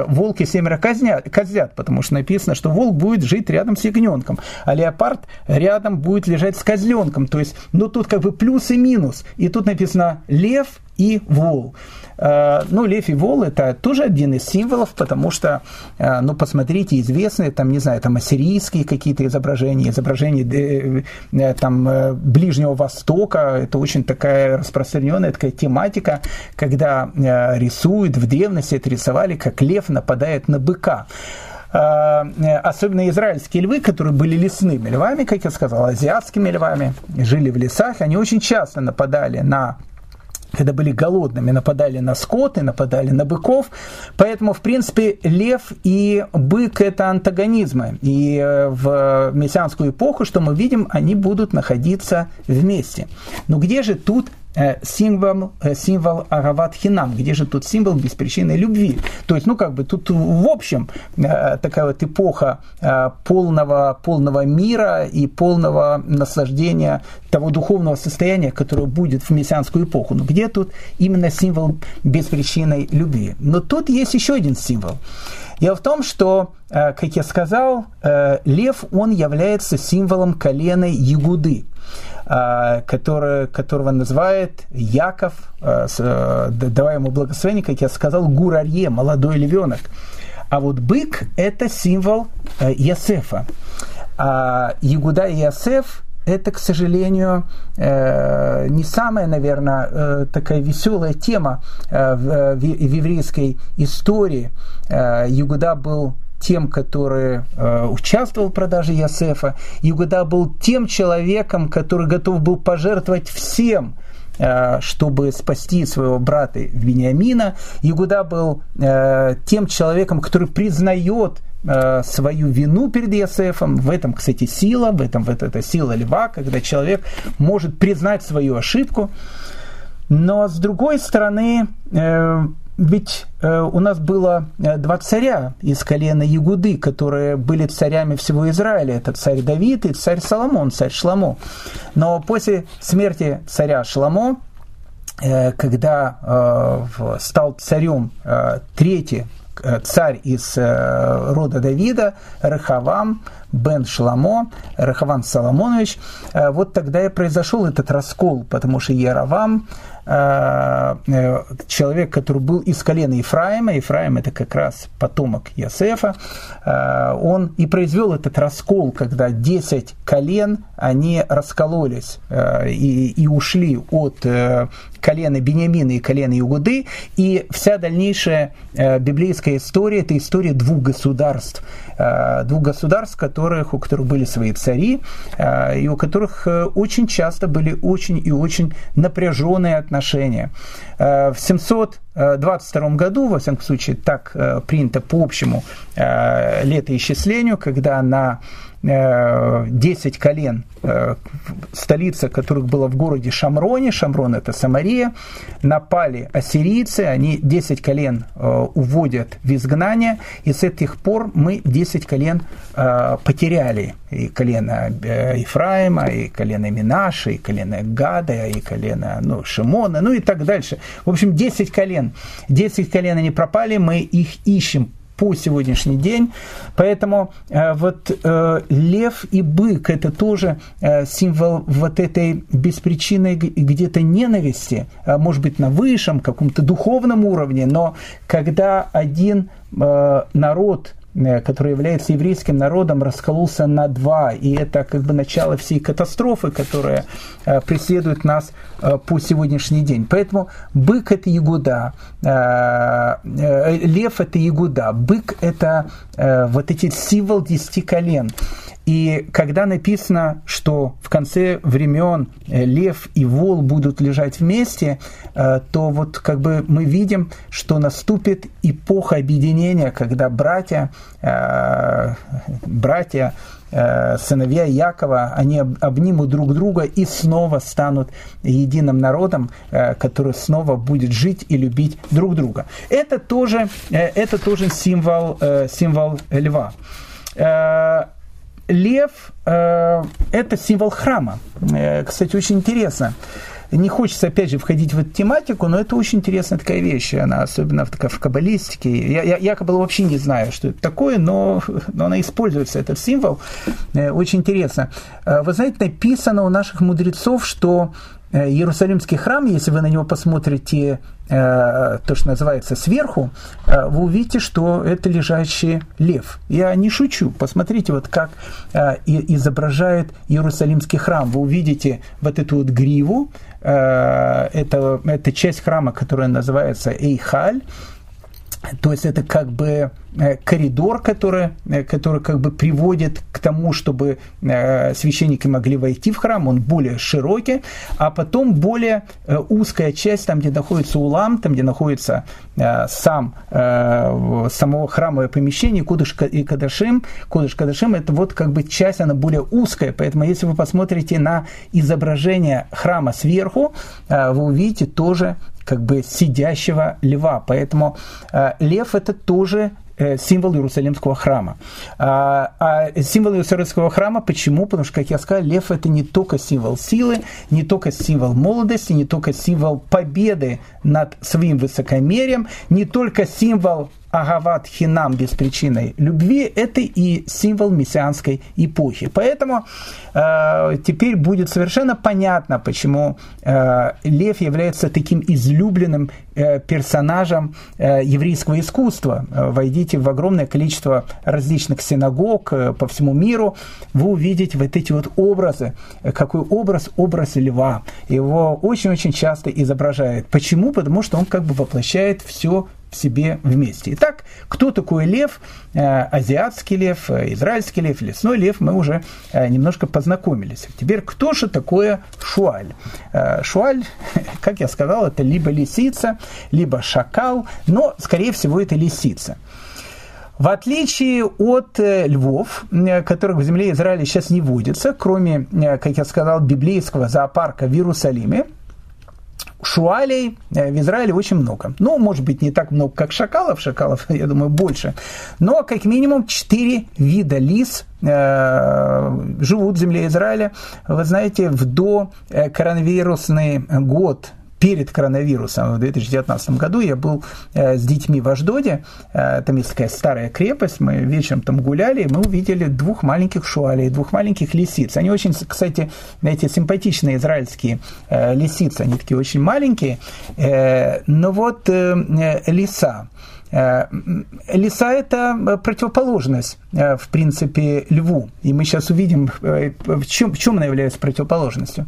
волк и семеро козят, потому что написано, что волк будет жить рядом с ягненком, а леопард рядом будет лежать с козленком. То есть, ну, тут как бы плюс и минус. И тут написано лев и вол. Э, ну, лев и вол – это тоже один из символов, потому что, э, ну, посмотрите, известные, там, не знаю, там, ассирийские какие-то изображения, изображения э, там, Ближнего Востока, это очень такая распространенная такая тематика, когда рисуют, в древности это рисовали, как лев нападает на быка. Особенно израильские львы, которые были лесными львами, как я сказал, азиатскими львами, жили в лесах, они очень часто нападали на когда были голодными, нападали на скот и нападали на быков. Поэтому, в принципе, лев и бык – это антагонизмы. И э, в мессианскую эпоху, что мы видим, они будут находиться вместе. Но где же тут символ, э, символ Арават Хинам, где же тут символ беспричинной любви. То есть, ну, как бы тут в общем э, такая вот эпоха полного, полного мира и полного наслаждения того духовного состояния, которое будет в мессианскую эпоху. Но где тут именно символ беспричинной любви? Но тут есть еще один символ. Дело в том, что, как я сказал, лев, он является символом колена Ягуды. А, который, которого называет Яков, а, э, давая ему благословение, как я сказал, Гурарье, молодой львенок. А вот бык – это символ э, Ясефа. А Ягуда и Ясеф – это, к сожалению, э, не самая, наверное, такая веселая тема в еврейской истории. Ягуда был тем, который э, участвовал в продаже Ясефа. Иуда был тем человеком, который готов был пожертвовать всем, э, чтобы спасти своего брата Вениамина. Иуда был э, тем человеком, который признает э, свою вину перед Иосифом. В этом, кстати, сила, в этом вот эта сила льва, когда человек может признать свою ошибку. Но с другой стороны, э, ведь э, у нас было э, два царя из колена Ягуды, которые были царями всего Израиля. Это царь Давид и царь Соломон, царь Шламо. Но после смерти царя Шламо, э, когда э, стал царем э, третий э, царь из э, рода Давида, Рахавам, бен Шламо, Рахаван Соломонович. Вот тогда и произошел этот раскол, потому что Яровам человек, который был из колена Ефраима, Ефраим это как раз потомок Ясефа, э, он и произвел этот раскол, когда 10 колен, они раскололись и, и ушли от колена Бениамина и колена Иуды, и вся дальнейшая библейская история – это история двух государств, двух государств, которых, у которых были свои цари, и у которых очень часто были очень и очень напряженные отношения. Э, в 722 году, во всяком случае, так э, принято по общему э, летоисчислению, когда на 10 колен, столица которых была в городе Шамроне, Шамрон это Самария, напали ассирийцы, они 10 колен уводят в изгнание, и с этих пор мы 10 колен потеряли. И колено Ефраима, и колено Минаша, и колено Гада, и колено ну, Шимона, ну и так дальше. В общем, 10 колен. 10 колен они пропали, мы их ищем по сегодняшний день. Поэтому э, вот э, лев и бык это тоже э, символ вот этой беспричинной где-то ненависти, может быть на высшем каком-то духовном уровне, но когда один народ который является еврейским народом, раскололся на два. И это как бы начало всей катастрофы, которая э, преследует нас э, по сегодняшний день. Поэтому бык – это Ягуда, лев – это Ягуда, бык – это вот эти символ десяти колен. И когда написано, что в конце времен э, лев и вол будут лежать вместе, э, то вот как бы мы видим, что наступит эпоха объединения, когда братья, э, братья сыновья Якова, они обнимут друг друга и снова станут единым народом, который снова будет жить и любить друг друга. Это тоже, это тоже символ, символ льва лев э, это символ храма. Э, кстати, очень интересно. Не хочется, опять же, входить в эту тематику, но это очень интересная такая вещь, она особенно в, в каббалистике. Я, я, я каббалу вообще не знаю, что это такое, но, но она используется, этот символ. Э, очень интересно. Э, вы знаете, написано у наших мудрецов, что Иерусалимский храм, если вы на него посмотрите э, то, что называется сверху, э, вы увидите, что это лежащий лев. Я не шучу. Посмотрите, вот как изображает Иерусалимский храм. Вы увидите вот эту вот гриву, это, это часть храма, которая называется Эйхаль, то есть это как бы э, коридор, который, э, который как бы приводит к тому, чтобы э, священники могли войти в храм, он более широкий, а потом более узкая часть, там, где находится улам, там, где находится сам, само храмовое помещение, Кудыш и Кадашим, Кудыш Кадашим, это вот как бы часть, она более узкая, поэтому если вы посмотрите на изображение храма сверху, вы увидите тоже как бы сидящего льва. Поэтому э, лев это тоже э, символ Иерусалимского храма. А, а символ Иерусалимского храма почему? Потому что, как я сказал, лев это не только символ силы, не только символ молодости, не только символ победы над своим высокомерием, не только символ Агават Хинам без причины любви – это и символ мессианской эпохи. Поэтому э, теперь будет совершенно понятно, почему э, лев является таким излюбленным э, персонажем э, еврейского искусства. Э, войдите в огромное количество различных синагог э, по всему миру, вы увидите вот эти вот образы. Какой образ? Образ льва. Его очень-очень часто изображают. Почему? Потому что он как бы воплощает все в себе вместе. Итак, кто такой лев? Э, азиатский лев, э, израильский лев, лесной лев, мы уже э, немножко познакомились. Теперь, кто же такое шуаль? Шуаль, как я сказал, это либо лисица, либо шакал, но, скорее всего, это лисица. В отличие от львов, которых в земле Израиля сейчас не водится, кроме, как я сказал, библейского зоопарка в Иерусалиме, Шуалей э, в Израиле очень много. Ну, может быть, не так много, как шакалов, шакалов, я думаю, больше. Но как минимум четыре вида лис э, живут в земле Израиля. Вы знаете, в до э, коронавирусный год перед коронавирусом в 2019 году я был с детьми в Аждоде, там есть такая старая крепость, мы вечером там гуляли, мы увидели двух маленьких шуалей, двух маленьких лисиц. Они очень, кстати, эти симпатичные израильские лисицы, они такие очень маленькие, но вот лиса, Лиса – это противоположность, в принципе, льву. И мы сейчас увидим, в чем, в чем она является противоположностью.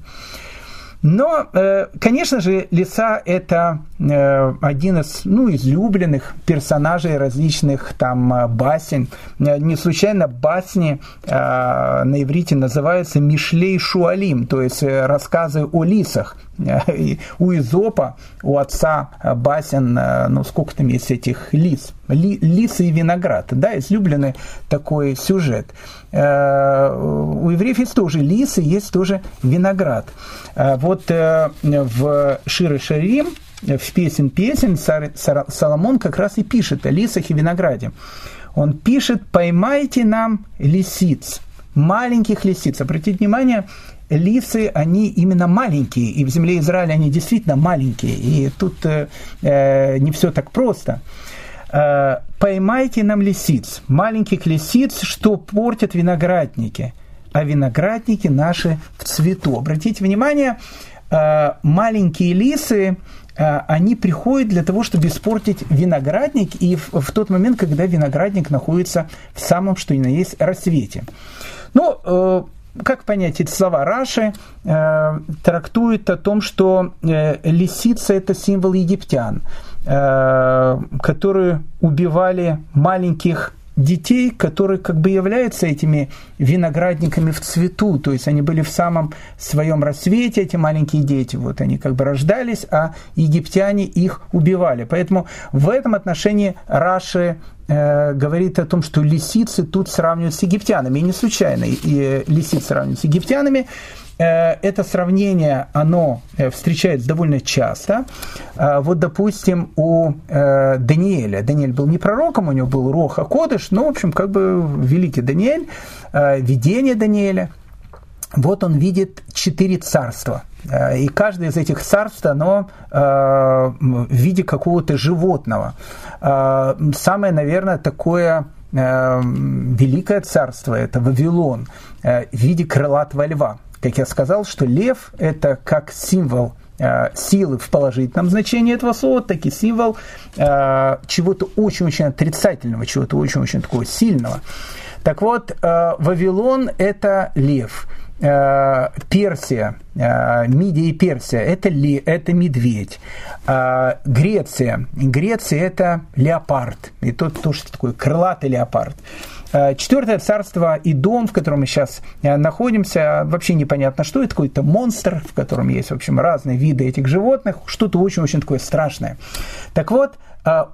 Но, э, конечно же, лиса – это э, один из ну, излюбленных персонажей различных там э, басен. Не случайно басни на иврите называются «Мишлей Шуалим», то есть рассказы о лисах. У Изопа, у отца басен, ну сколько там есть этих лис, Ли, лисы и виноград, да, излюбленный такой сюжет. У евреев есть тоже лисы, есть тоже виноград. Вот вот э, в Шире Шарим, в песен песен, Соломон как раз и пишет о лисах и винограде. Он пишет, поймайте нам лисиц, маленьких лисиц. Обратите внимание, лисы, они именно маленькие, и в земле Израиля они действительно маленькие, и тут э, э не все так просто. Э, поймайте нам лисиц, маленьких лисиц, что портят виноградники – а виноградники наши в цвету. Обратите внимание, э, маленькие лисы, э, они приходят для того, чтобы испортить виноградник, и в, тот момент, когда виноградник находится в самом, что ни на есть, рассвете. Ну, э, как понять эти слова? Раши трактует о том, что лисица – это символ египтян, которые убивали маленьких детей, которые как бы являются этими виноградниками в цвету, то есть они были в самом своем рассвете, эти маленькие дети, вот они как бы рождались, а египтяне их убивали. Поэтому в этом отношении Раши э, говорит о том, что лисицы тут сравнивают с египтянами, и не случайно и лисицы сравнивают с египтянами, Э, это сравнение, оно э, встречается довольно часто. Э, вот, допустим, у Даниэля, Даниэль был не пророком, у него был Роха Кодыш, но, в общем, как бы великий Даниэль, видение Даниэля, вот он видит четыре царства. И каждое из этих царств, оно в виде какого-то животного. Самое, наверное, такое великое царство – это Вавилон в виде крылатого льва как я сказал, что лев – это как символ э, силы в положительном значении этого слова, так и символ э, чего-то очень-очень отрицательного, чего-то очень-очень такого сильного. Так вот, э, Вавилон – это лев. Персия, Мидия и Персия – это, ли, это медведь. Греция, Греция – это леопард. И тот тоже такой крылатый леопард. Э, четвертое царство и дом, в котором мы сейчас э, находимся, вообще непонятно, что это какой-то монстр, в котором есть, в общем, разные виды этих животных, что-то очень-очень такое страшное. Так вот,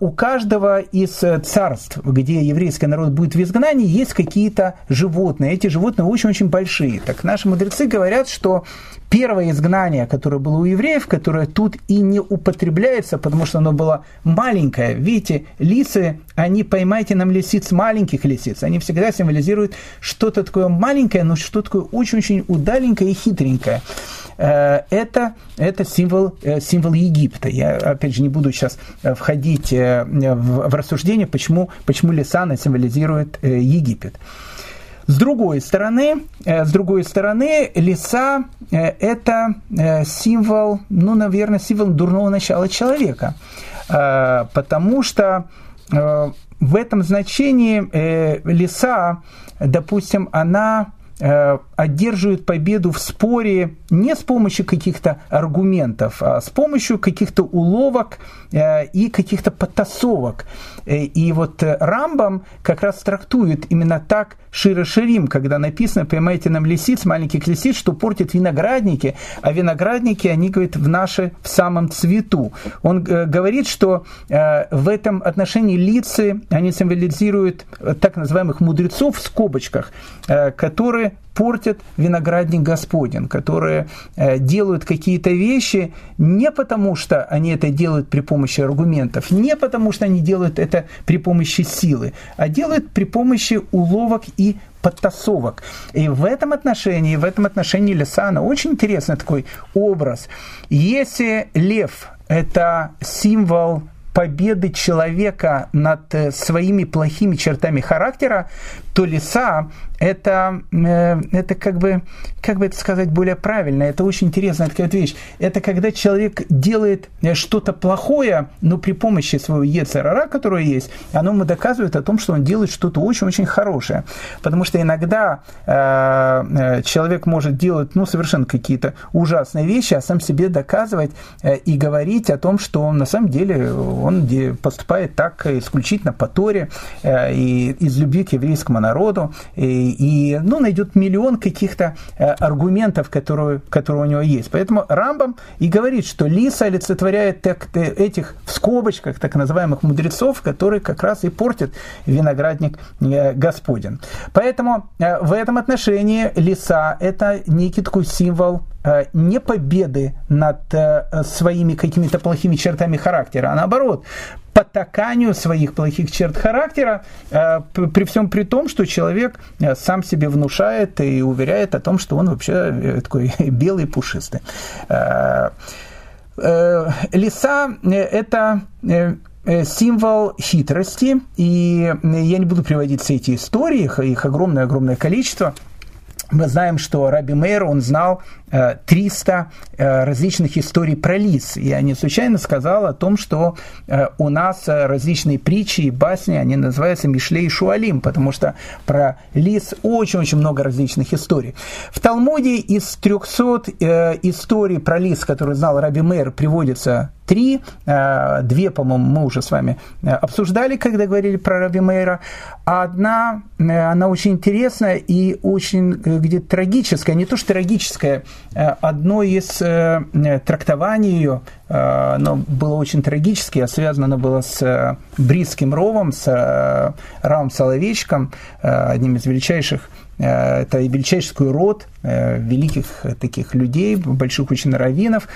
у каждого из царств, где еврейский народ будет в изгнании, есть какие-то животные. Эти животные очень-очень большие. Так наши мудрецы говорят, что первое изгнание, которое было у евреев, которое тут и не употребляется, потому что оно было маленькое. Видите, лисы, они, поймайте нам лисиц, маленьких лисиц, они всегда символизируют что-то такое маленькое, но что-то такое очень-очень удаленькое и хитренькое. Э, это, это символ, э, символ Египта. Я, опять же, не буду сейчас э, входить в, в рассуждение, почему, почему лиса символизирует Египет. С другой стороны, э, с другой стороны, лиса э, – это э, символ, ну, наверное, символ дурного начала человека, потому что в этом значении лиса, допустим, она одерживает победу в споре не с помощью каких-то аргументов, а с помощью каких-то уловок и каких-то подтасовок. И вот Рамбам как раз трактует именно так Шира Ширим, когда написано, поймайте нам лисиц, маленьких лисиц, что портят виноградники, а виноградники, они, говорят, в наши в самом цвету. Он э, говорит, что э, в этом отношении лица, они символизируют так называемых мудрецов в скобочках, э, которые портят виноградник Господень, которые э, делают какие-то вещи не потому, что они это делают при помощи аргументов, не потому, что они делают это при помощи силы, а делают при помощи уловок и подтасовок. И в этом отношении, в этом отношении Лисана очень интересный такой образ. Если лев – это символ победы человека над э, своими плохими чертами характера, то лиса это, э, это как бы, как бы это сказать более правильно, это очень интересная такая вещь. Это когда человек делает э, что-то плохое, но при помощи своего ецерара, которое есть, оно ему доказывает о том, что он делает что-то очень-очень хорошее. Потому что иногда э, человек может делать ну, совершенно какие-то ужасные вещи, а сам себе доказывать э, и говорить о том, что он на самом деле он поступает так исключительно по Торе э, и из любви к еврейскому народу. И, и ну, найдет миллион каких-то э, аргументов, которые, которые у него есть. Поэтому Рамбам и говорит, что лиса олицетворяет так, этих в скобочках так называемых мудрецов, которые как раз и портят виноградник э, Господен. Поэтому э, в этом отношении лиса – это некий такой символ не победы над своими какими-то плохими чертами характера, а наоборот, потаканию своих плохих черт характера, э, при всем при том, что человек э, сам себе внушает и уверяет о том, что он вообще э, такой белый пушистый. Лиса – это символ хитрости, и я не буду приводить все эти истории, их огромное-огромное количество – мы знаем, что Раби Мейер, он знал 300 э, э, различных историй про лис. Я не случайно сказал о том, что э, у нас различные притчи и басни, они называются Мишлей и Шуалим, потому что про лис очень-очень много различных историй. В Талмуде из 300 историй про лис, которые знал Раби Мейер, приводится три, две, по-моему, мы уже с вами обсуждали, когда говорили про Раби Мейра, а одна, она очень интересная и очень где-то трагическая, не то что трагическая, Э, одно из э, трактований ее, э, оно было очень трагически, а связано оно было с Бритским ровом, с Равом Соловейчиком, одним из величайших это величайший род великих таких людей, больших очень раввинов.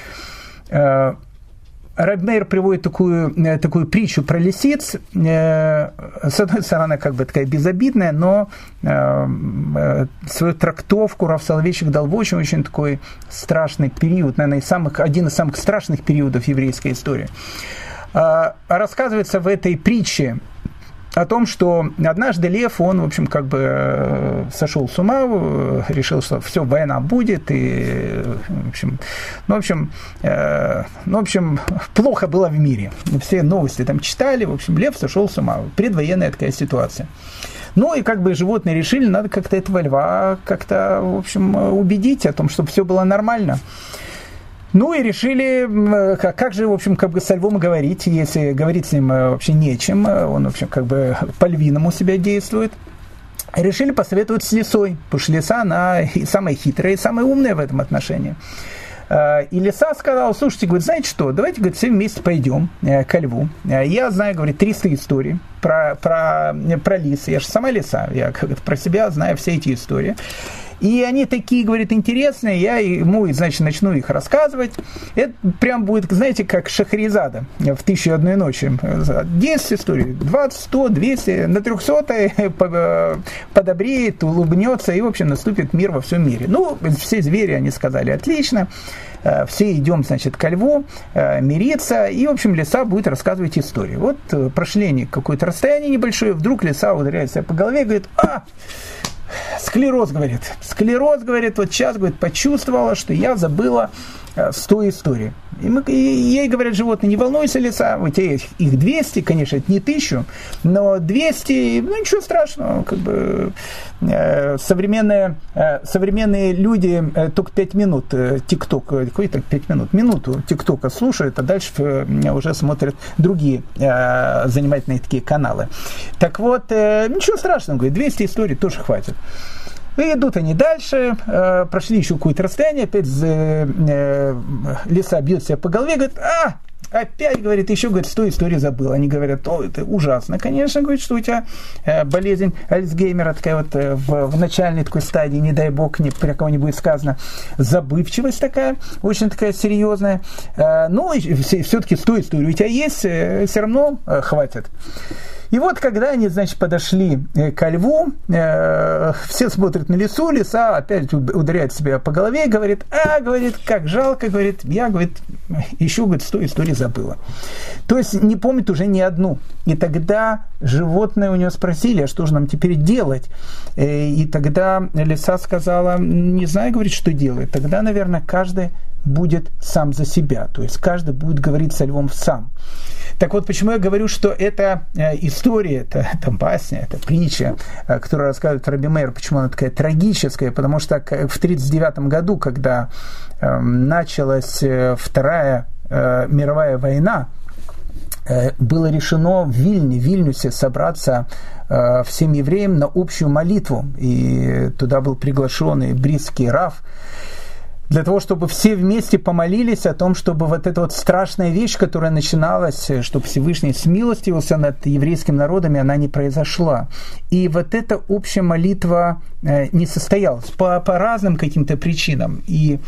Рабмейр приводит такую, э, такую притчу про лисиц. Э, с одной стороны, как бы такая безобидная, но э, свою трактовку Раф Соловейчик дал в очень-очень такой страшный период, наверное, самых, один из самых страшных периодов еврейской истории. Рассказывается в этой притче о том, что однажды Лев, он, в общем, как бы э, сошел с ума, э, решил, что все, война будет, и, в общем, ну, в общем, э, ну, в общем, плохо было в мире. Все новости там читали, в общем, Лев сошел с ума. Предвоенная такая ситуация. Ну и как бы животные решили, надо как-то этого льва как-то, в общем, убедить о том, чтобы все было нормально. Ну и решили, как же, в общем, как бы со львом говорить, если говорить с ним э, вообще нечем, э, он, в общем, как бы по-львиному себя действует. Решили посоветовать с лисой, потому что лиса, она и самая хитрая, и самая умная в этом отношении. Э, и лиса сказала, слушайте, говорит, знаете что, давайте, говорит, все вместе пойдем ко льву. Я знаю, говорит, 300 историй про, про, про лис. Я же сама лиса, я как про себя знаю все эти истории. И они такие, говорит, интересные, я ему, значит, начну их рассказывать. Это прям будет, знаете, как Шахризада в «Тысячу одной ночи». 10 историй, 20, 100, 200, на 300 подобреет, улыбнется, и, в общем, наступит мир во всем мире. Ну, все звери, они сказали, отлично э, все идем, значит, ко льву, э, мириться, и, в общем, лиса будет рассказывать историю. Вот э, прошли они какое-то расстояние небольшое, вдруг лиса ударяет себя по голове и говорит, а, Склероз, говорит. Склероз, говорит, вот сейчас, говорит, почувствовала, что я забыла э, 100 историй. И, мы, и ей говорят животные, не волнуйся, лиса, у тебя их 200, конечно, это не тысячу, но 200, ну ничего страшного, как бы э, современные, э, современные люди э, только 5 минут э, ТикТок, какой так 5 минут, минуту ТикТока слушают, а дальше э, уже смотрят другие э, занимательные такие каналы. Так вот, э, ничего страшного, говорит, 200 историй тоже хватит. И идут они дальше, э, прошли еще какое-то расстояние, опять э, э, лиса бьет себя по голове, говорит, а, опять, говорит, еще, говорит, сто истории забыл. Они говорят, о, это ужасно. Конечно, говорит, что у тебя э, болезнь Альцгеймера такая вот в, в начальной такой стадии, не дай бог, ни про кого не будет сказано, забывчивость такая, очень такая серьезная. Но все-таки сто историй у тебя есть, все равно хватит. И вот, когда они, значит, подошли э, ко льву, э, все смотрят на лесу, лиса опять ударяет себя по голове и говорит, а, говорит, как жалко, говорит, я, говорит, еще, говорит, сто историй забыла. То есть не помнит уже ни одну. И тогда животные у нее спросили, а что же нам теперь делать? Э, и тогда лиса сказала, не знаю, говорит, что делать. Тогда, наверное, каждый будет сам за себя. То есть каждый будет говорить со львом сам. Так вот, почему я говорю, что это э, история, это, это басня, это притча, э, которую рассказывает Раби Мейер, почему она такая трагическая, потому что в 1939 году, когда эм, началась э, Вторая мировая война, было решено в Вильне, в Вильнюсе собраться всем евреям на общую молитву. И туда был приглашен и бритский Раф для того, чтобы все вместе помолились о том, чтобы вот эта вот страшная вещь, которая начиналась, чтобы Всевышний смилостивился над еврейским народом, она не произошла. И вот эта общая молитва э, не состоялась по, по разным каким-то причинам. И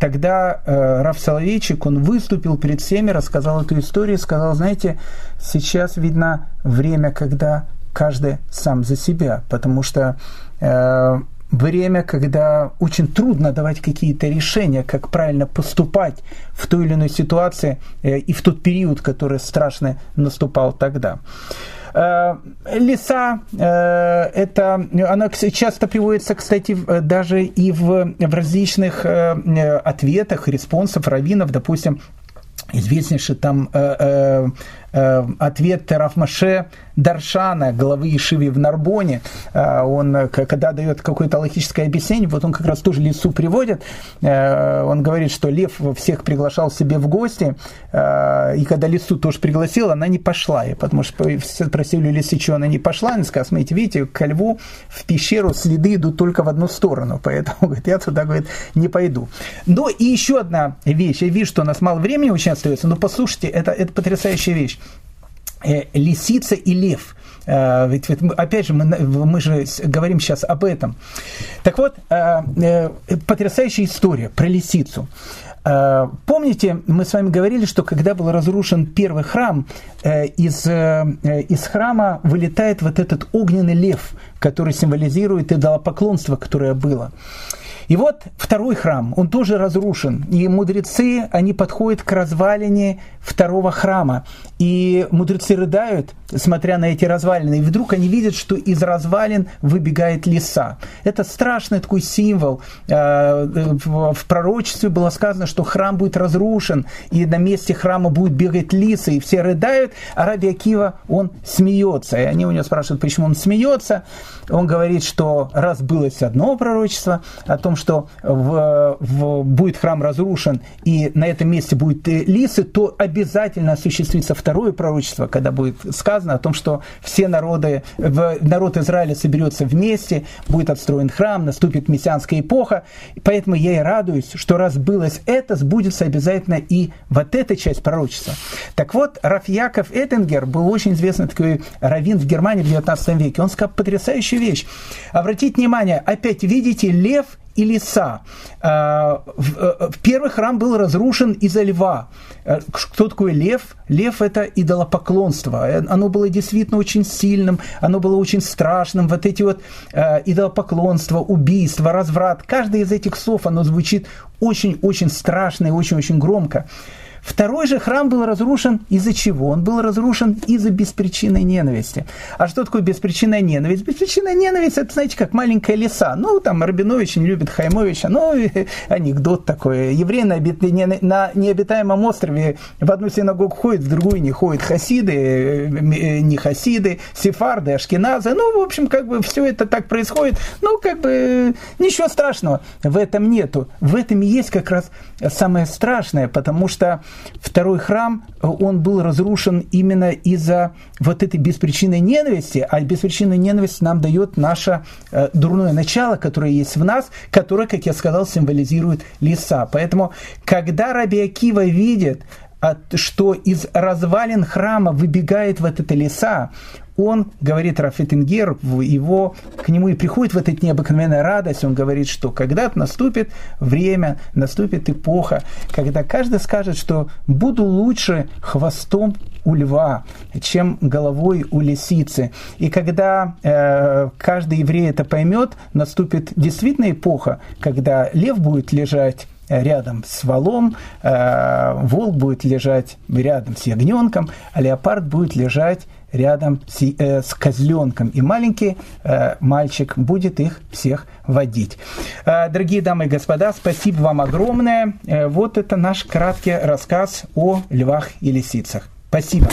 тогда э, Раф Соловейчик, он выступил перед всеми, рассказал эту историю, сказал, знаете, сейчас видно время, когда каждый сам за себя, потому что э, время, когда очень трудно давать какие-то решения, как правильно поступать в той или иной ситуации э, и в тот период, который страшно наступал тогда. Э, леса, э, это, она часто приводится, кстати, даже и в, в различных ответах, респонсов раввинов, допустим, известнейший там ответ Рафмаше Даршана, главы Ишиви в Нарбоне, э, он, э, когда дает какое-то логическое объяснение, вот он как раз тоже лесу приводит, э, он говорит, что лев всех приглашал себе в гости, и когда лесу тоже пригласил, она не пошла, и потому что все спросили у лисы, что она не пошла, она сказала, смотрите, видите, ко льву в пещеру следы идут только в одну сторону, поэтому, говорит, я туда, говорит, не пойду. Ну и еще одна вещь, я вижу, что у нас мало времени очень остается, но послушайте, это, это потрясающая вещь. Э, лисица и лев. Э, ведь, ведь опять же, мы, мы же говорим сейчас об этом. Так вот, э, потрясающая история про лисицу. Помните, мы с вами говорили, что когда был разрушен первый храм, из, из храма вылетает вот этот огненный лев, который символизирует идолопоклонство, которое было. И вот второй храм, он тоже разрушен. И мудрецы, они подходят к развалине второго храма. И мудрецы рыдают, смотря на эти развалины. И вдруг они видят, что из развалин выбегает лиса. Это страшный такой символ. А, в пророчестве было сказано, что храм будет разрушен, и на месте храма будет бегать лиса, и все рыдают, а Раби Акива, он смеется. И они у него спрашивают, почему он смеется. Он говорит, что раз было одно пророчество о том, что в, в, будет храм разрушен и на этом месте будет лисы, то обязательно осуществится второе пророчество, когда будет сказано о том, что все народы, народ Израиля соберется вместе, будет отстроен храм, наступит мессианская эпоха. Поэтому я и радуюсь, что раз было это, сбудется обязательно и вот эта часть пророчества. Так вот, Раф Яков Эттингер был очень известный такой раввин в Германии в 19 веке. Он сказал потрясающую вещь. Обратите внимание, опять видите, лев и лиса. А, э, первый храм был разрушен из-за льва. Э, кто такой лев? Лев – это идолопоклонство. Э, оно было действительно очень сильным, оно было очень страшным. Вот эти вот идолопоклонство, убийство, разврат. Каждое из этих слов, оно звучит очень-очень страшно и очень-очень громко. Второй же храм был разрушен из-за чего? Он был разрушен из-за беспричинной ненависти. А что такое беспричинная ненависть? Беспричинная ненависть, это, знаете, как маленькая лиса. Ну, там Рабинович не любит Хаймовича, ну, анекдот такой. Евреи на, на необитаемом острове в одну синагогу ходят, в другую не ходят. Хасиды, э, э, не хасиды, сефарды, ашкеназы. Ну, в общем, как бы все это так происходит. Ну, как бы ничего страшного в этом нету. В этом и есть как раз самое страшное, потому что второй храм, он был разрушен именно из-за вот этой беспричинной ненависти, а беспричинная ненависть нам дает наше э, дурное начало, которое есть в нас, которое, как я сказал, символизирует леса. Поэтому, когда Раби Акива видит что из развалин храма выбегает вот эта леса, он, говорит Рафитингер, его, к нему и приходит вот эта необыкновенная радость, он говорит, что когда-то наступит время, наступит эпоха, когда каждый скажет, что буду лучше хвостом у льва, чем головой у лисицы. И когда э, каждый еврей это поймет, наступит действительно эпоха, когда лев будет лежать рядом с валом, э, волк будет лежать рядом с ягненком, а леопард будет лежать рядом с, э, с козленком. И маленький э, мальчик будет их всех водить. Э, дорогие дамы и господа, спасибо вам огромное. Э, вот это наш краткий рассказ о львах и лисицах. Спасибо.